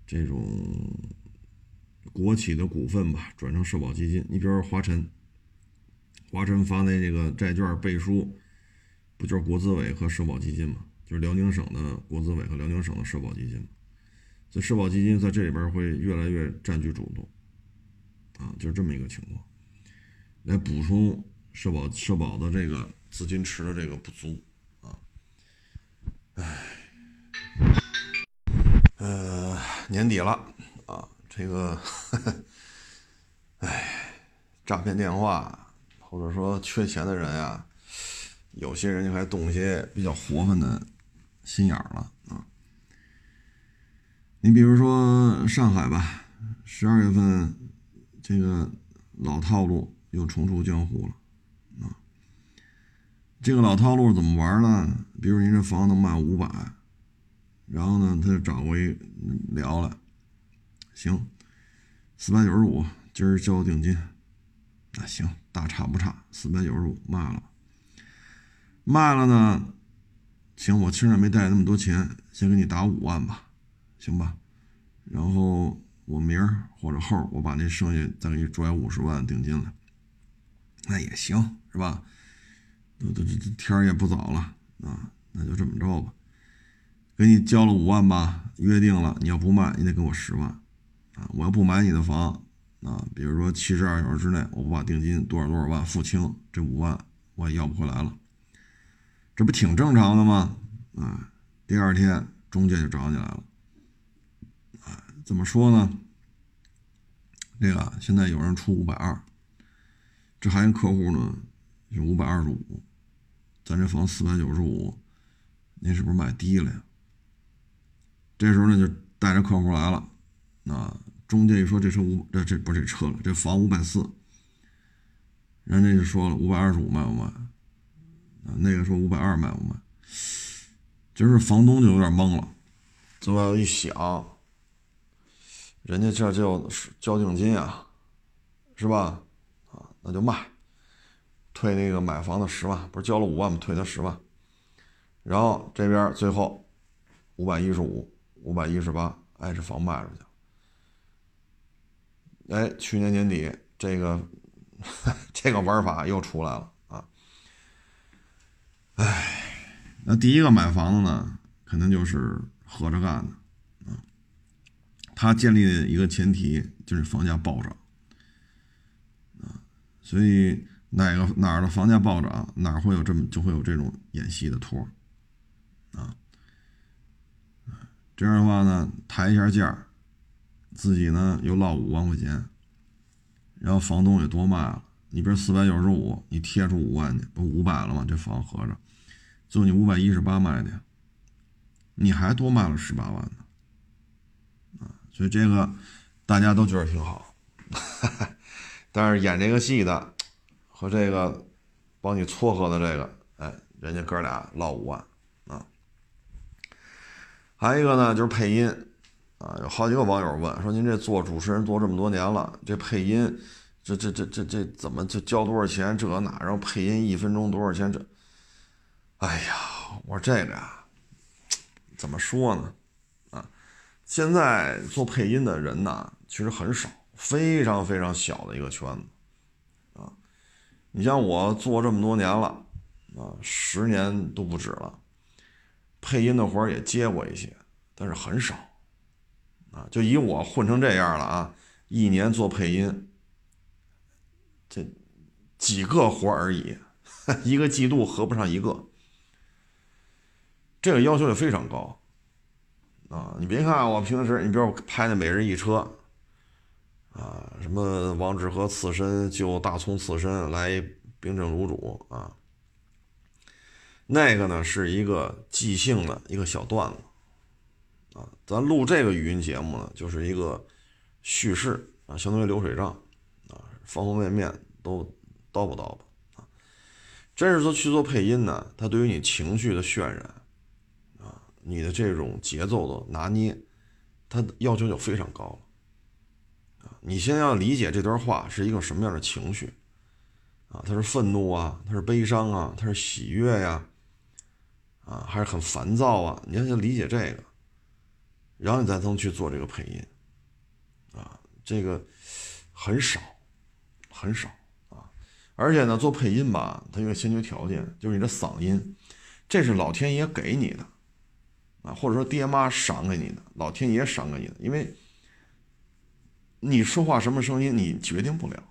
这种。国企的股份吧，转成社保基金。你比如说华晨，华晨发那这个债券背书，不就是国资委和社保基金嘛？就是辽宁省的国资委和辽宁省的社保基金嘛。所以社保基金在这里边会越来越占据主动，啊，就是这么一个情况，来补充社保社保的这个资金池的这个不足，啊，唉，呃，年底了。啊这个，哎，诈骗电话、或者说缺钱的人呀，有些人就还动一些比较活泛的心眼了啊。你比如说上海吧，十二月份这个老套路又重出江湖了啊。这个老套路怎么玩呢？比如您这房子卖五百，然后呢，他就找我一聊了，行，四百九十五，今儿交定金。那行，大差不差，四百九十五卖了。卖了呢，行，我身上没带那么多钱，先给你打五万吧，行吧？然后我明儿或者后我把那剩下再给你拽五十万定金来，那也行，是吧？这这这天也不早了啊，那就这么着吧，给你交了五万吧，约定了，你要不卖，你得给我十万啊！我要不买你的房啊，比如说七十二小时之内，我不把定金多少多少万付清，这五万我也要不回来了，这不挺正常的吗？啊，第二天中介就找你来了，啊，怎么说呢？这个现在有人出五百二，这还有客户呢，是五百二十五。咱这房四百九十五，您是不是买低了呀？这时候呢，就带着客户来了，啊，中介一说这车五，这这不是这车了，这房五百四，人家就说了五百二十五卖不卖？啊，那个说五百二卖不卖？就是房东就有点懵了，这么一想，人家这就交定金啊，是吧？啊，那就卖。退那个买房的十万，不是交了五万吗？退他十万，然后这边最后五百一十五、五百一十八，哎，这房卖出去。哎，去年年底这个 这个玩法又出来了啊！哎，那第一个买房子呢，肯定就是合着干的啊。他建立的一个前提就是房价暴涨啊，所以。哪个哪儿的房价暴涨，哪儿会有这么就会有这种演戏的托啊？这样的话呢，抬一下价，自己呢又落五万块钱，然后房东也多卖了。你比如四百九十五，你贴出五万去，不五百了吗？这房合着，就你五百一十八卖的，你还多卖了十八万呢啊！所以这个大家都觉得挺好，但是演这个戏的。和这个帮你撮合的这个，哎，人家哥俩落五万啊。还有一个呢，就是配音啊，有好几个网友问说：“您这做主持人做这么多年了，这配音，这这这这这怎么就交多少钱？这哪？然后配音一分钟多少钱？这，哎呀，我说这个呀，怎么说呢？啊，现在做配音的人呢，其实很少，非常非常小的一个圈子啊。”你像我做这么多年了，啊，十年都不止了，配音的活也接过一些，但是很少，啊，就以我混成这样了啊，一年做配音，这几个活而已，一个季度合不上一个，这个要求也非常高，啊，你别看我平时，你比如拍那《每日一车》。啊，什么王致和刺身就大葱刺身来冰镇卤煮啊？那个呢是一个即兴的一个小段子啊。咱录这个语音节目呢，就是一个叙事啊，相当于流水账啊，方方面面都叨不叨吧啊。真是说去做配音呢，它对于你情绪的渲染啊，你的这种节奏的拿捏，它要求就非常高了啊。你先要理解这段话是一个什么样的情绪，啊，他是愤怒啊，他是悲伤啊，他是喜悦呀，啊，还是很烦躁啊？你要先理解这个，然后你才能去做这个配音，啊，这个很少，很少啊，而且呢，做配音吧，它有个先决条件，就是你的嗓音，这是老天爷给你的，啊，或者说爹妈赏给你的，老天爷赏给你的，因为。你说话什么声音，你决定不了。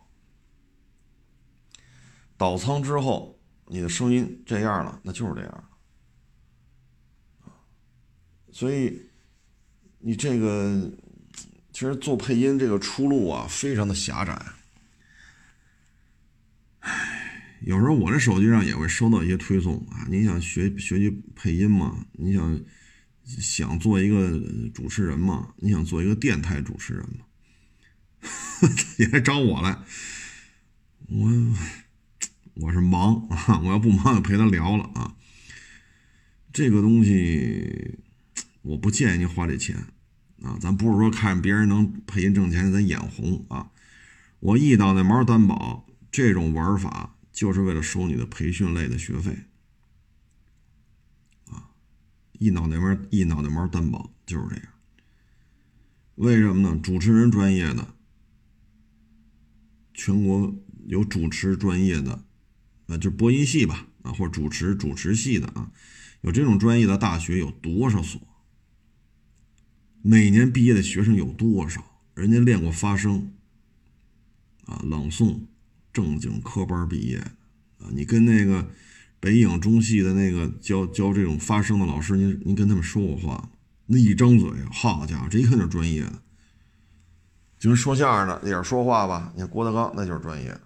倒仓之后，你的声音这样了，那就是这样了。所以，你这个其实做配音这个出路啊，非常的狭窄。唉，有时候我这手机上也会收到一些推送啊，你想学学习配音吗？你想想做一个主持人吗？你想做一个电台主持人吗？也来找我来，我我是忙啊，我要不忙就陪他聊了啊。这个东西我不建议您花这钱啊，咱不是说看别人能配音挣钱咱眼红啊。我一脑袋毛担保这种玩法就是为了收你的培训类的学费啊，一脑袋毛一脑袋毛担保就是这样。为什么呢？主持人专业的。全国有主持专业的，啊，就播音系吧，啊，或者主持主持系的啊，有这种专业的大学有多少所？每年毕业的学生有多少？人家练过发声，啊，朗诵，正经科班毕业，啊，你跟那个北影中戏的那个教教这种发声的老师，您您跟他们说过话吗？那一张嘴，好家伙，这一看就是专业的。就是说相声的也是说话吧？你看郭德纲那就是专业。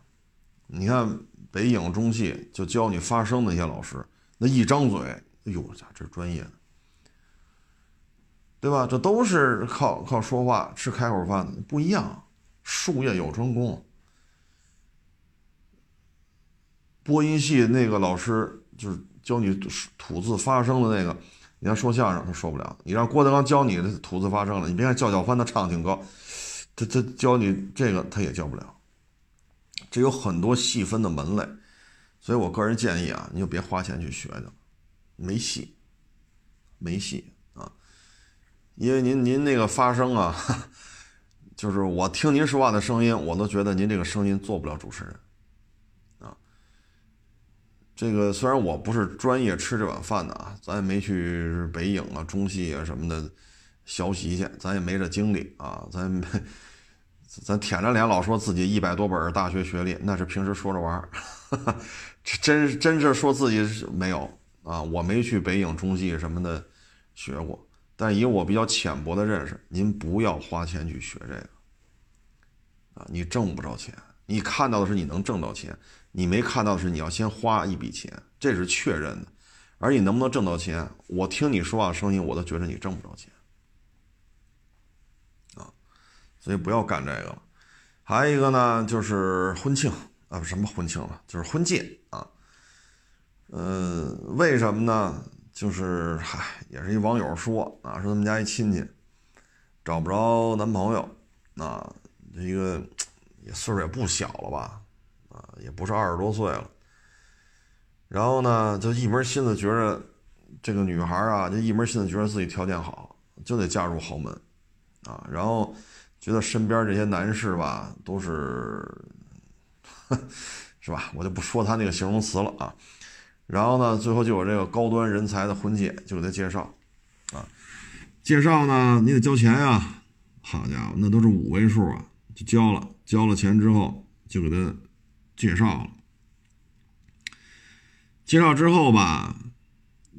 你看北影中戏就教你发声那些老师，那一张嘴，哎呦家这专业的，对吧？这都是靠靠说话吃开口饭的，不一样。术业有专攻。播音系那个老师就是教你吐字发声的那个，你要说相声他说不了。你让郭德纲教你的吐字发声了，你别看叫叫翻他唱挺高。他他教你这个他也教不了，这有很多细分的门类，所以我个人建议啊，你就别花钱去学去了，没戏，没戏！因为您您那个发声啊，就是我听您说话的声音，我都觉得您这个声音做不了主持人啊。这个虽然我不是专业吃这碗饭的啊，咱也没去北影啊、中戏啊什么的。学习去，咱也没这精力啊！咱，咱舔着脸老说自己一百多本大学学历，那是平时说着玩儿。这真真是说自己没有啊！我没去北影中戏什么的学过，但以我比较浅薄的认识，您不要花钱去学这个啊！你挣不着钱，你看到的是你能挣到钱，你没看到的是你要先花一笔钱，这是确认的。而你能不能挣到钱，我听你说话声音，我都觉得你挣不着钱。啊所以不要干这个了，还有一个呢，就是婚庆啊，什么婚庆了，就是婚戒啊。嗯，为什么呢？就是嗨，也是一网友说啊，说他们家一亲戚找不着男朋友啊，一个也岁数也不小了吧，啊，也不是二十多岁了。然后呢，就一门心思觉着这个女孩啊，就一门心思觉得自己条件好，就得嫁入豪门啊，然后。觉得身边这些男士吧，都是，是吧？我就不说他那个形容词了啊。然后呢，最后就有这个高端人才的婚介就给他介绍，啊，介绍呢，你得交钱呀。好家伙，那都是五位数啊，就交了，交了钱之后就给他介绍了。介绍之后吧，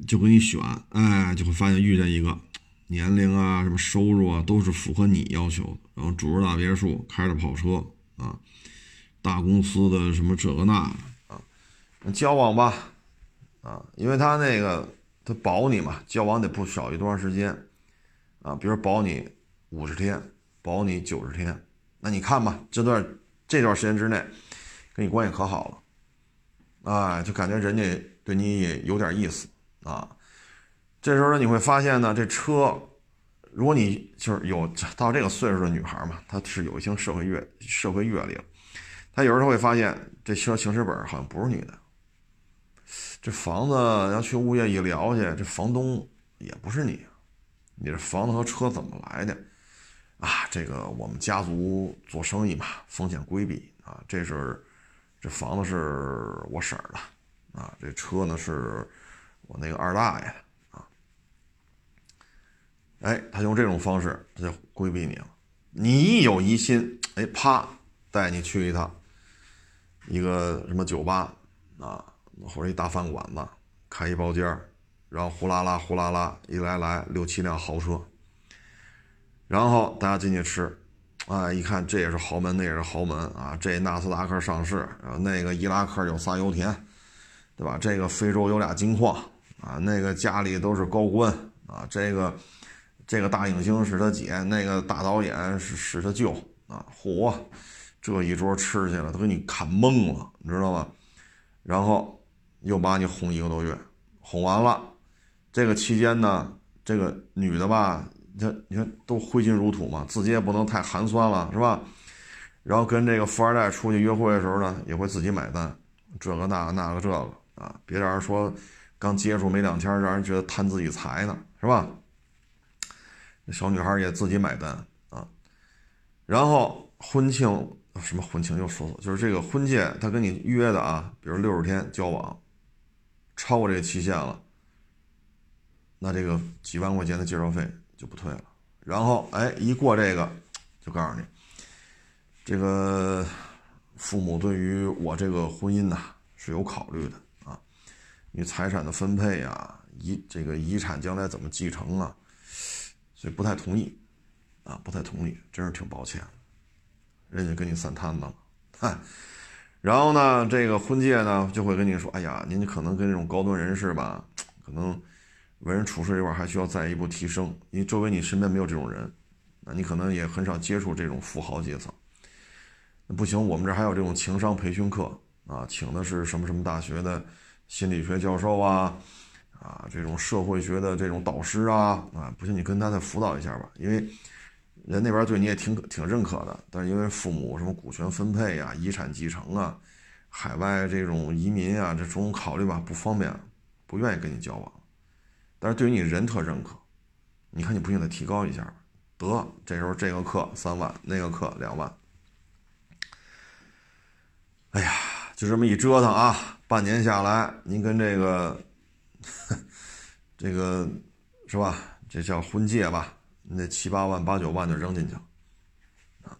就给你选，哎，就会发现遇见一个。年龄啊，什么收入啊，都是符合你要求的。然后住着大别墅，开着跑车啊，大公司的什么这个那啊，交往吧啊，因为他那个他保你嘛，交往得不少于多长时间啊？比如保你五十天，保你九十天，那你看吧，这段这段时间之内跟你关系可好了，啊，就感觉人家对你也有点意思啊。这时候呢，你会发现呢，这车，如果你就是有到这个岁数的女孩嘛，她是有一定社会阅社会阅历了，她有时候会发现这车行驶本好像不是你的，这房子要去物业一聊去，这房东也不是你，你这房子和车怎么来的？啊，这个我们家族做生意嘛，风险规避啊，这是这房子是我婶儿的，啊，这车呢是我那个二大爷的啊。哎，他用这种方式，他就规避你了。你一有疑心，哎，啪，带你去一趟，一个什么酒吧啊，或者一大饭馆子，开一包间儿然后呼啦啦呼啦啦，一来来六七辆豪车，然后大家进去吃，啊，一看这也是豪门，那也是豪门啊，这纳斯达克上市，然后那个伊拉克有仨油田，对吧？这个非洲有俩金矿啊，那个家里都是高官啊，这个这个大影星是他姐，那个大导演是是他舅啊，嚯，这一桌吃去了，都给你看懵了，你知道吗？然后又把你哄一个多月，哄完了，这个期间呢，这个女的吧。你看，你看，都挥金如土嘛，自己也不能太寒酸了，是吧？然后跟这个富二代出去约会的时候呢，也会自己买单，这个那个那个这个啊，别让人说刚接触没两天，让人觉得贪自己财呢，是吧？小女孩也自己买单啊。然后婚庆什么婚庆又说，就是这个婚戒，他跟你约的啊，比如六十天交往，超过这个期限了，那这个几万块钱的介绍费。就不退了，然后哎，一过这个，就告诉你，这个父母对于我这个婚姻呐是有考虑的啊，你财产的分配啊，遗这个遗产将来怎么继承啊，所以不太同意，啊，不太同意，真是挺抱歉，人家跟你散摊子了，嗨，然后呢，这个婚介呢就会跟你说，哎呀，您可能跟这种高端人士吧，可能。为人处事这块还需要再一步提升，因为周围你身边没有这种人，那你可能也很少接触这种富豪阶层。那不行，我们这还有这种情商培训课啊，请的是什么什么大学的心理学教授啊，啊，这种社会学的这种导师啊，啊，不行，你跟他再辅导一下吧，因为人那边对你也挺挺认可的，但是因为父母什么股权分配啊、遗产继承啊、海外这种移民啊，这种考虑吧，不方便，不愿意跟你交往。但是对于你人特认可，你看你不行得提高一下？得，这时候这个课三万，那个课两万。哎呀，就这么一折腾啊，半年下来，您跟这个，这个是吧？这叫婚介吧？那七八万、八九万就扔进去了啊。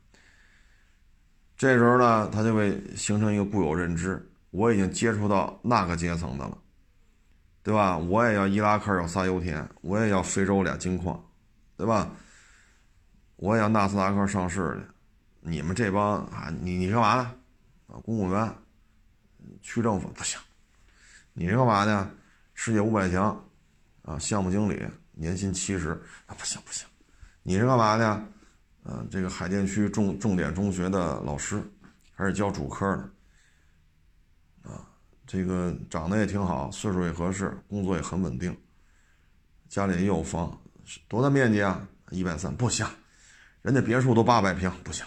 这时候呢，他就会形成一个固有认知：我已经接触到那个阶层的了。对吧？我也要伊拉克要仨油田，我也要非洲俩金矿，对吧？我也要纳斯达克上市的。你们这帮啊，你你干嘛呢？啊，公务员、区政府不行。你是干嘛呢？世界五百强啊，项目经理，年薪七十，啊不行不行。你是干嘛的？嗯，这个海淀区重重点中学的老师，还是教主科的。啊这个长得也挺好，岁数也合适，工作也很稳定，家里也有房，多大面积啊？一百三不行，人家别墅都八百平，不行，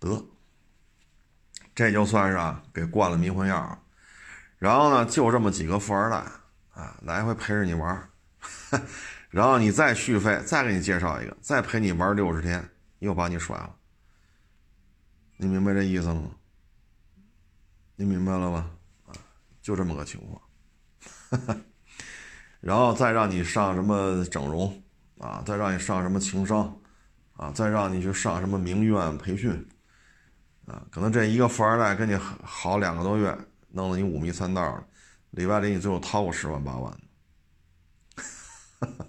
得，这就算是啊给灌了迷魂药，然后呢，就这么几个富二代啊，来回陪着你玩，然后你再续费，再给你介绍一个，再陪你玩六十天，又把你甩了，你明白这意思了吗？你明白了吧？就这么个情况，然后再让你上什么整容啊，再让你上什么情商啊，再让你去上什么名苑培训啊，可能这一个富二代跟你好两个多月，弄得你五迷三道的，里外里你最后掏个十万八万的，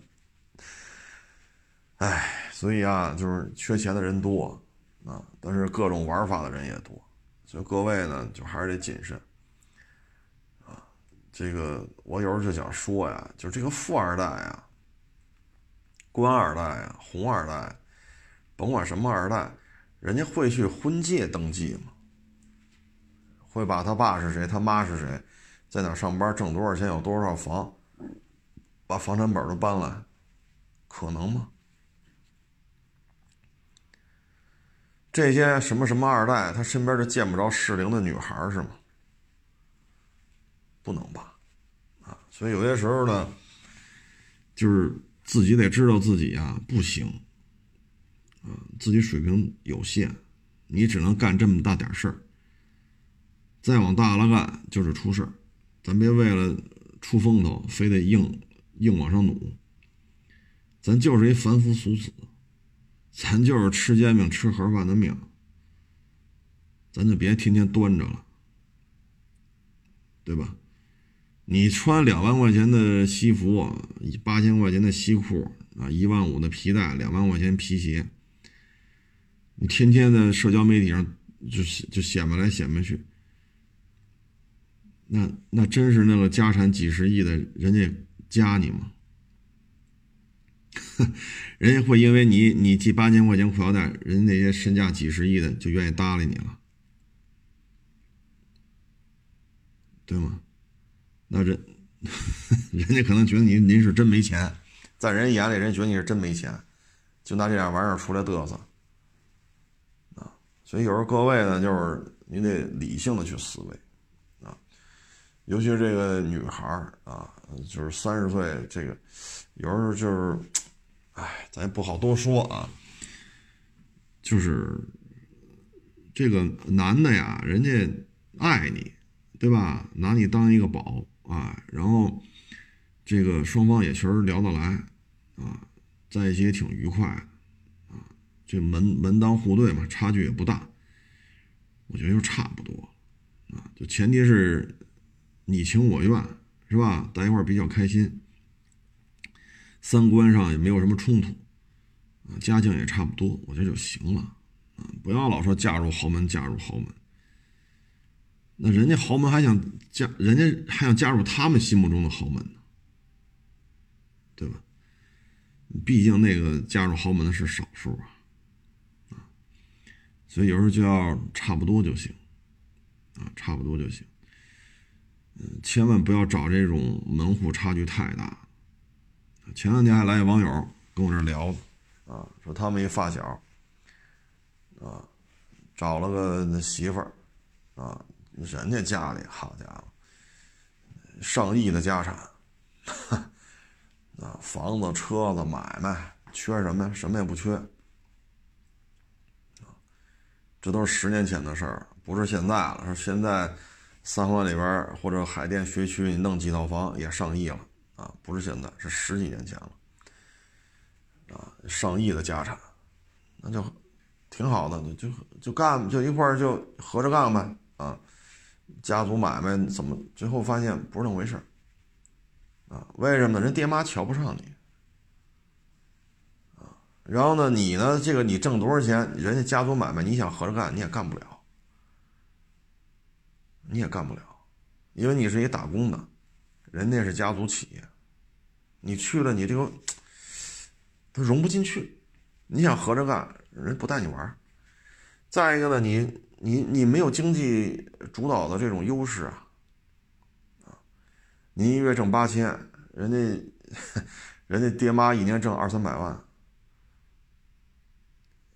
哎，所以啊，就是缺钱的人多啊，但是各种玩法的人也多，所以各位呢，就还是得谨慎啊。这个我有时候就想说呀，就这个富二代啊、官二代啊、红二代，甭管什么二代，人家会去婚介登记吗？会把他爸是谁、他妈是谁，在哪上班、挣多少钱、有多少房，把房产本都搬来，可能吗？这些什么什么二代，他身边就见不着适龄的女孩是吗？不能吧，啊，所以有些时候呢，就是自己得知道自己啊不行，啊，自己水平有限，你只能干这么大点事儿，再往大了干就是出事儿，咱别为了出风头非得硬硬往上努，咱就是一凡夫俗子，咱就是吃煎饼吃盒饭的命，咱就别天天端着了，对吧？你穿两万块钱的西服，八千块钱的西裤啊，一万五的皮带，两万块钱皮鞋，你天天在社交媒体上就就显摆来显摆去，那那真是那个家产几十亿的人家加你吗？人家会因为你你系八千块钱裤腰带，人家那些身价几十亿的就愿意搭理你了，对吗？那人 人家可能觉得您您是真没钱，在人眼里人觉得你是真没钱，就拿这点玩意儿出来嘚瑟啊！所以有时候各位呢，就是你得理性的去思维啊，尤其是这个女孩啊，就是三十岁这个，有时候就是。哎，咱也不好多说啊，就是这个男的呀，人家爱你，对吧？拿你当一个宝啊，然后这个双方也确实聊得来啊，在一起也挺愉快啊，这门门当户对嘛，差距也不大，我觉得就差不多啊，就前提是你情我愿，是吧？在一块比较开心。三观上也没有什么冲突，啊，家境也差不多，我觉得就行了，啊，不要老说嫁入豪门，嫁入豪门，那人家豪门还想嫁，人家还想加入他们心目中的豪门呢，对吧？毕竟那个嫁入豪门的是少数啊，啊，所以有时候就要差不多就行，啊，差不多就行，嗯，千万不要找这种门户差距太大。前两天还来一网友跟我这聊，啊，说他们一发小，啊，找了个媳妇儿，啊，人家家里好家伙，上亿的家产，啊，房子、车子、买卖，缺什么呀？什么也不缺，啊，这都是十年前的事儿，不是现在了。说现在三环里边或者海淀学区，你弄几套房也上亿了。啊，不是现在，是十几年前了，啊，上亿的家产，那就挺好的，就就干，就一块就合着干呗，啊，家族买卖怎么最后发现不是那么回事啊？为什么呢？人爹妈瞧不上你，啊，然后呢，你呢，这个你挣多少钱，人家家族买卖你想合着干你也干不了，你也干不了，因为你是一打工的。人家是家族企业，你去了，你这个他融不进去。你想合着干，人不带你玩再一个呢，你你你没有经济主导的这种优势啊，啊，你一月挣八千，人家 人家爹妈一年挣二三百万，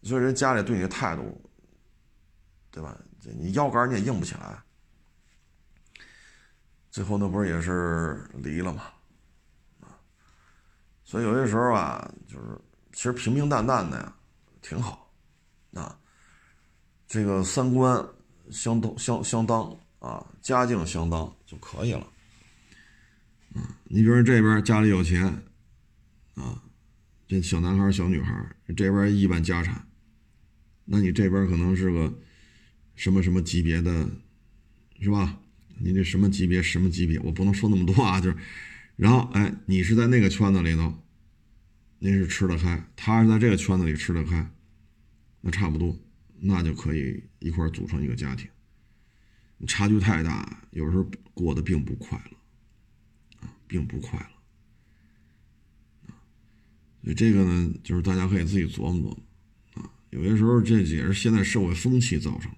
所以人家里对你的态度，对吧？你腰杆你也硬不起来。最后那不是也是离了吗？啊，所以有些时候啊，就是其实平平淡淡的呀，挺好，啊，这个三观相当相相当啊，家境相当就可以了，啊，你比如这边家里有钱，啊，这小男孩小女孩这边亿万家产，那你这边可能是个什么什么级别的，是吧？你这什么级别？什么级别？我不能说那么多啊，就是，然后哎，你是在那个圈子里头，您是吃得开，他是在这个圈子里吃得开，那差不多，那就可以一块组成一个家庭。差距太大，有时候过得并不快乐，啊，并不快乐，啊，所以这个呢，就是大家可以自己琢磨琢磨，啊，有些时候这也是现在社会风气造成的。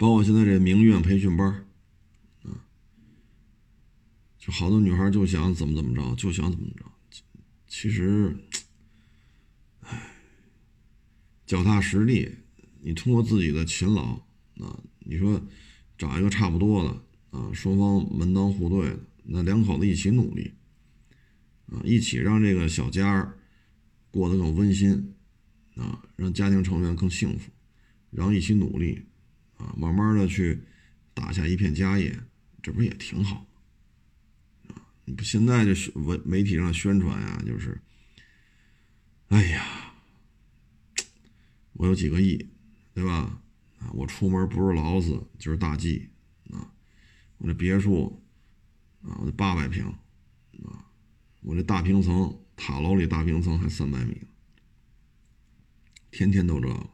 包括现在这名媛培训班啊，就好多女孩就想怎么怎么着，就想怎么着。其实，唉，脚踏实地，你通过自己的勤劳啊，你说找一个差不多的啊，双方门当户对的，那两口子一起努力啊，一起让这个小家过得更温馨啊，让家庭成员更幸福，然后一起努力。啊，慢慢的去打下一片家业，这不也挺好？啊，你不现在就文媒体上宣传呀，就是，哎呀，我有几个亿，对吧？啊，我出门不是劳斯就是大 G，啊，我这别墅，啊，我这八百平，啊，我这大平层塔楼里大平层还三百米，天天都这个，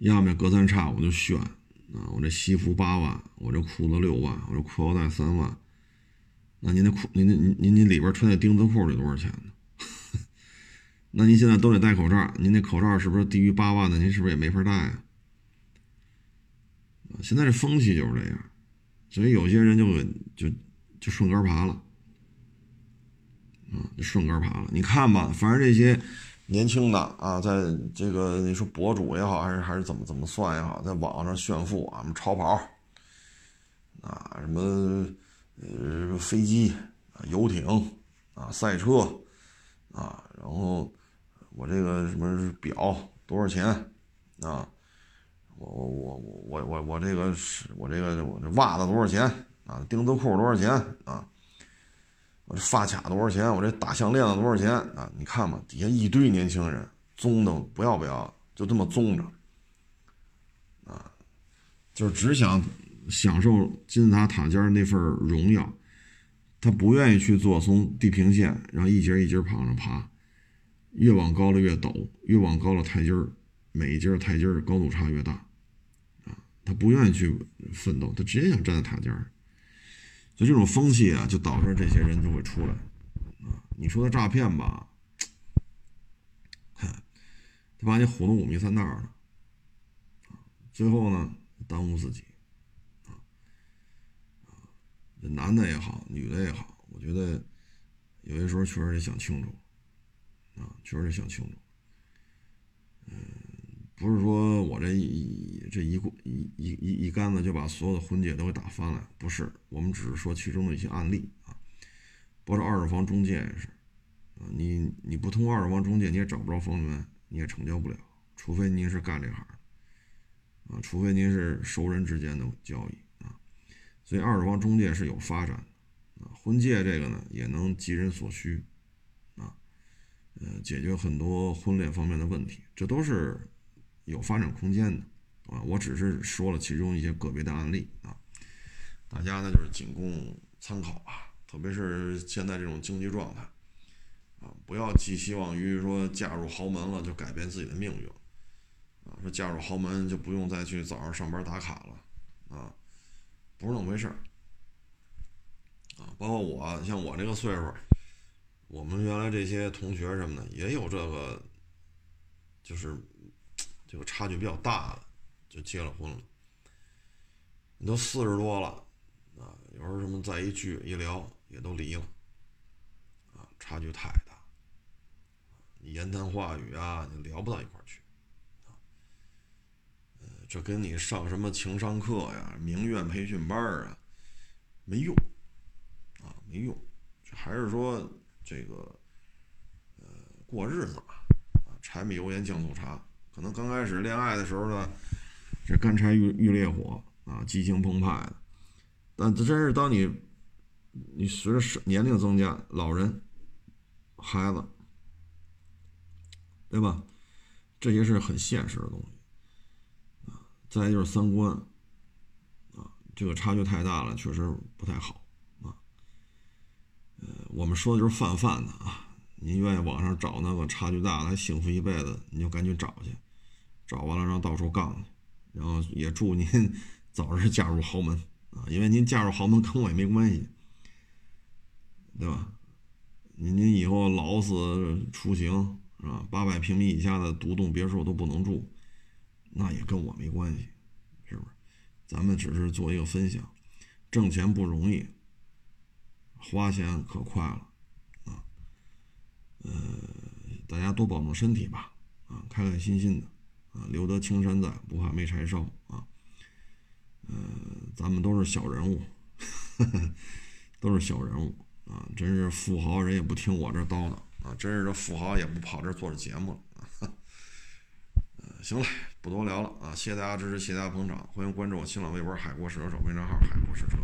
要么隔三差五就炫啊，我这西服八万，我这裤子六万，我这裤腰带三万，那您那裤您您您您里边穿那钉子裤得多少钱呢？那您现在都得戴口罩，您那口罩是不是低于八万的？您是不是也没法戴啊？现在这风气就是这样，所以有些人就就就顺杆爬了，啊，就顺杆爬了。你看吧，反正这些年轻的啊，在这个你说博主也好，还是还是怎么怎么算也好，在网上炫富啊，什么超跑啊，什么呃飞机啊、游艇啊、赛车啊，然后。我这个什么表多少钱啊？我我我我我我这个是我这个我这袜子多少钱啊？钉子裤多少钱啊？我这发卡多少钱？我这大项链子多少钱啊？你看吧，底下一堆年轻人，宗的不要不要，就这么宗着啊，就是只想享受金字塔塔尖那份荣耀，他不愿意去做从地平线，然后一节一节往上爬。越往高了越陡，越往高了台阶儿，每一阶台阶儿高度差越大，啊，他不愿意去奋斗，他直接想站在塔尖儿，就这种风气啊，就导致这些人就会出来，啊，你说他诈骗吧，他把你唬得五迷三道的，最后呢，耽误自己，啊，啊，男的也好，女的也好，我觉得有些时候确实得想清楚。啊，确实得想清楚。嗯，不是说我这一这一一一一一竿子就把所有的婚介都给打翻了，不是。我们只是说其中的一些案例啊。包括二手房中介也是，啊，你你不通过二手房中介，你也找不着房源，你也成交不了，除非您是干这行，啊，除非您是熟人之间的交易啊。所以二手房中介是有发展的，啊，婚介这个呢也能急人所需啊。呃，解决很多婚恋方面的问题，这都是有发展空间的啊！我只是说了其中一些个别的案例啊，大家呢就是仅供参考吧。特别是现在这种经济状态啊，不要寄希望于说嫁入豪门了就改变自己的命运啊，说嫁入豪门就不用再去早上上班打卡了啊，不是那么回事儿啊。包括我，像我这个岁数。我们原来这些同学什么的也有这个，就是这个差距比较大的，就结了婚了。你都四十多了啊，有时候什么在一聚一聊，也都离了啊，差距太大，你言谈话语啊，你聊不到一块去啊。呃，这跟你上什么情商课呀、名媛培训班啊，没用啊，没用，还是说。这个，呃，过日子吧，啊，柴米油盐酱醋茶，可能刚开始恋爱的时候呢，这干柴遇遇烈火啊，激情澎湃的。但这真是当你，你随着年龄增加，老人、孩子，对吧？这些是很现实的东西啊。再就是三观，啊，这个差距太大了，确实不太好啊。呃，我们说的就是泛泛的啊。您愿意网上找那个差距大的、还幸福一辈子，你就赶紧找去，找完了让到处杠去。然后也祝您 早日嫁入豪门啊！因为您嫁入豪门跟我也没关系，对吧？您您以后老死出行是吧？八百平米以下的独栋别墅都不能住，那也跟我没关系，是不是？咱们只是做一个分享，挣钱不容易。花钱可快了，啊，呃，大家多保重身体吧，啊，开开心心的，啊，留得青山在，不怕没柴烧，啊，呃，咱们都是小人物，都是小人物，啊，真是富豪人也不听我这叨叨，啊，真是这富豪也不跑这做着节目了，啊，行了，不多聊了，啊，谢谢大家支持，谢谢大家捧场，欢迎关注我新浪微博海阔试车手微账号海阔试车。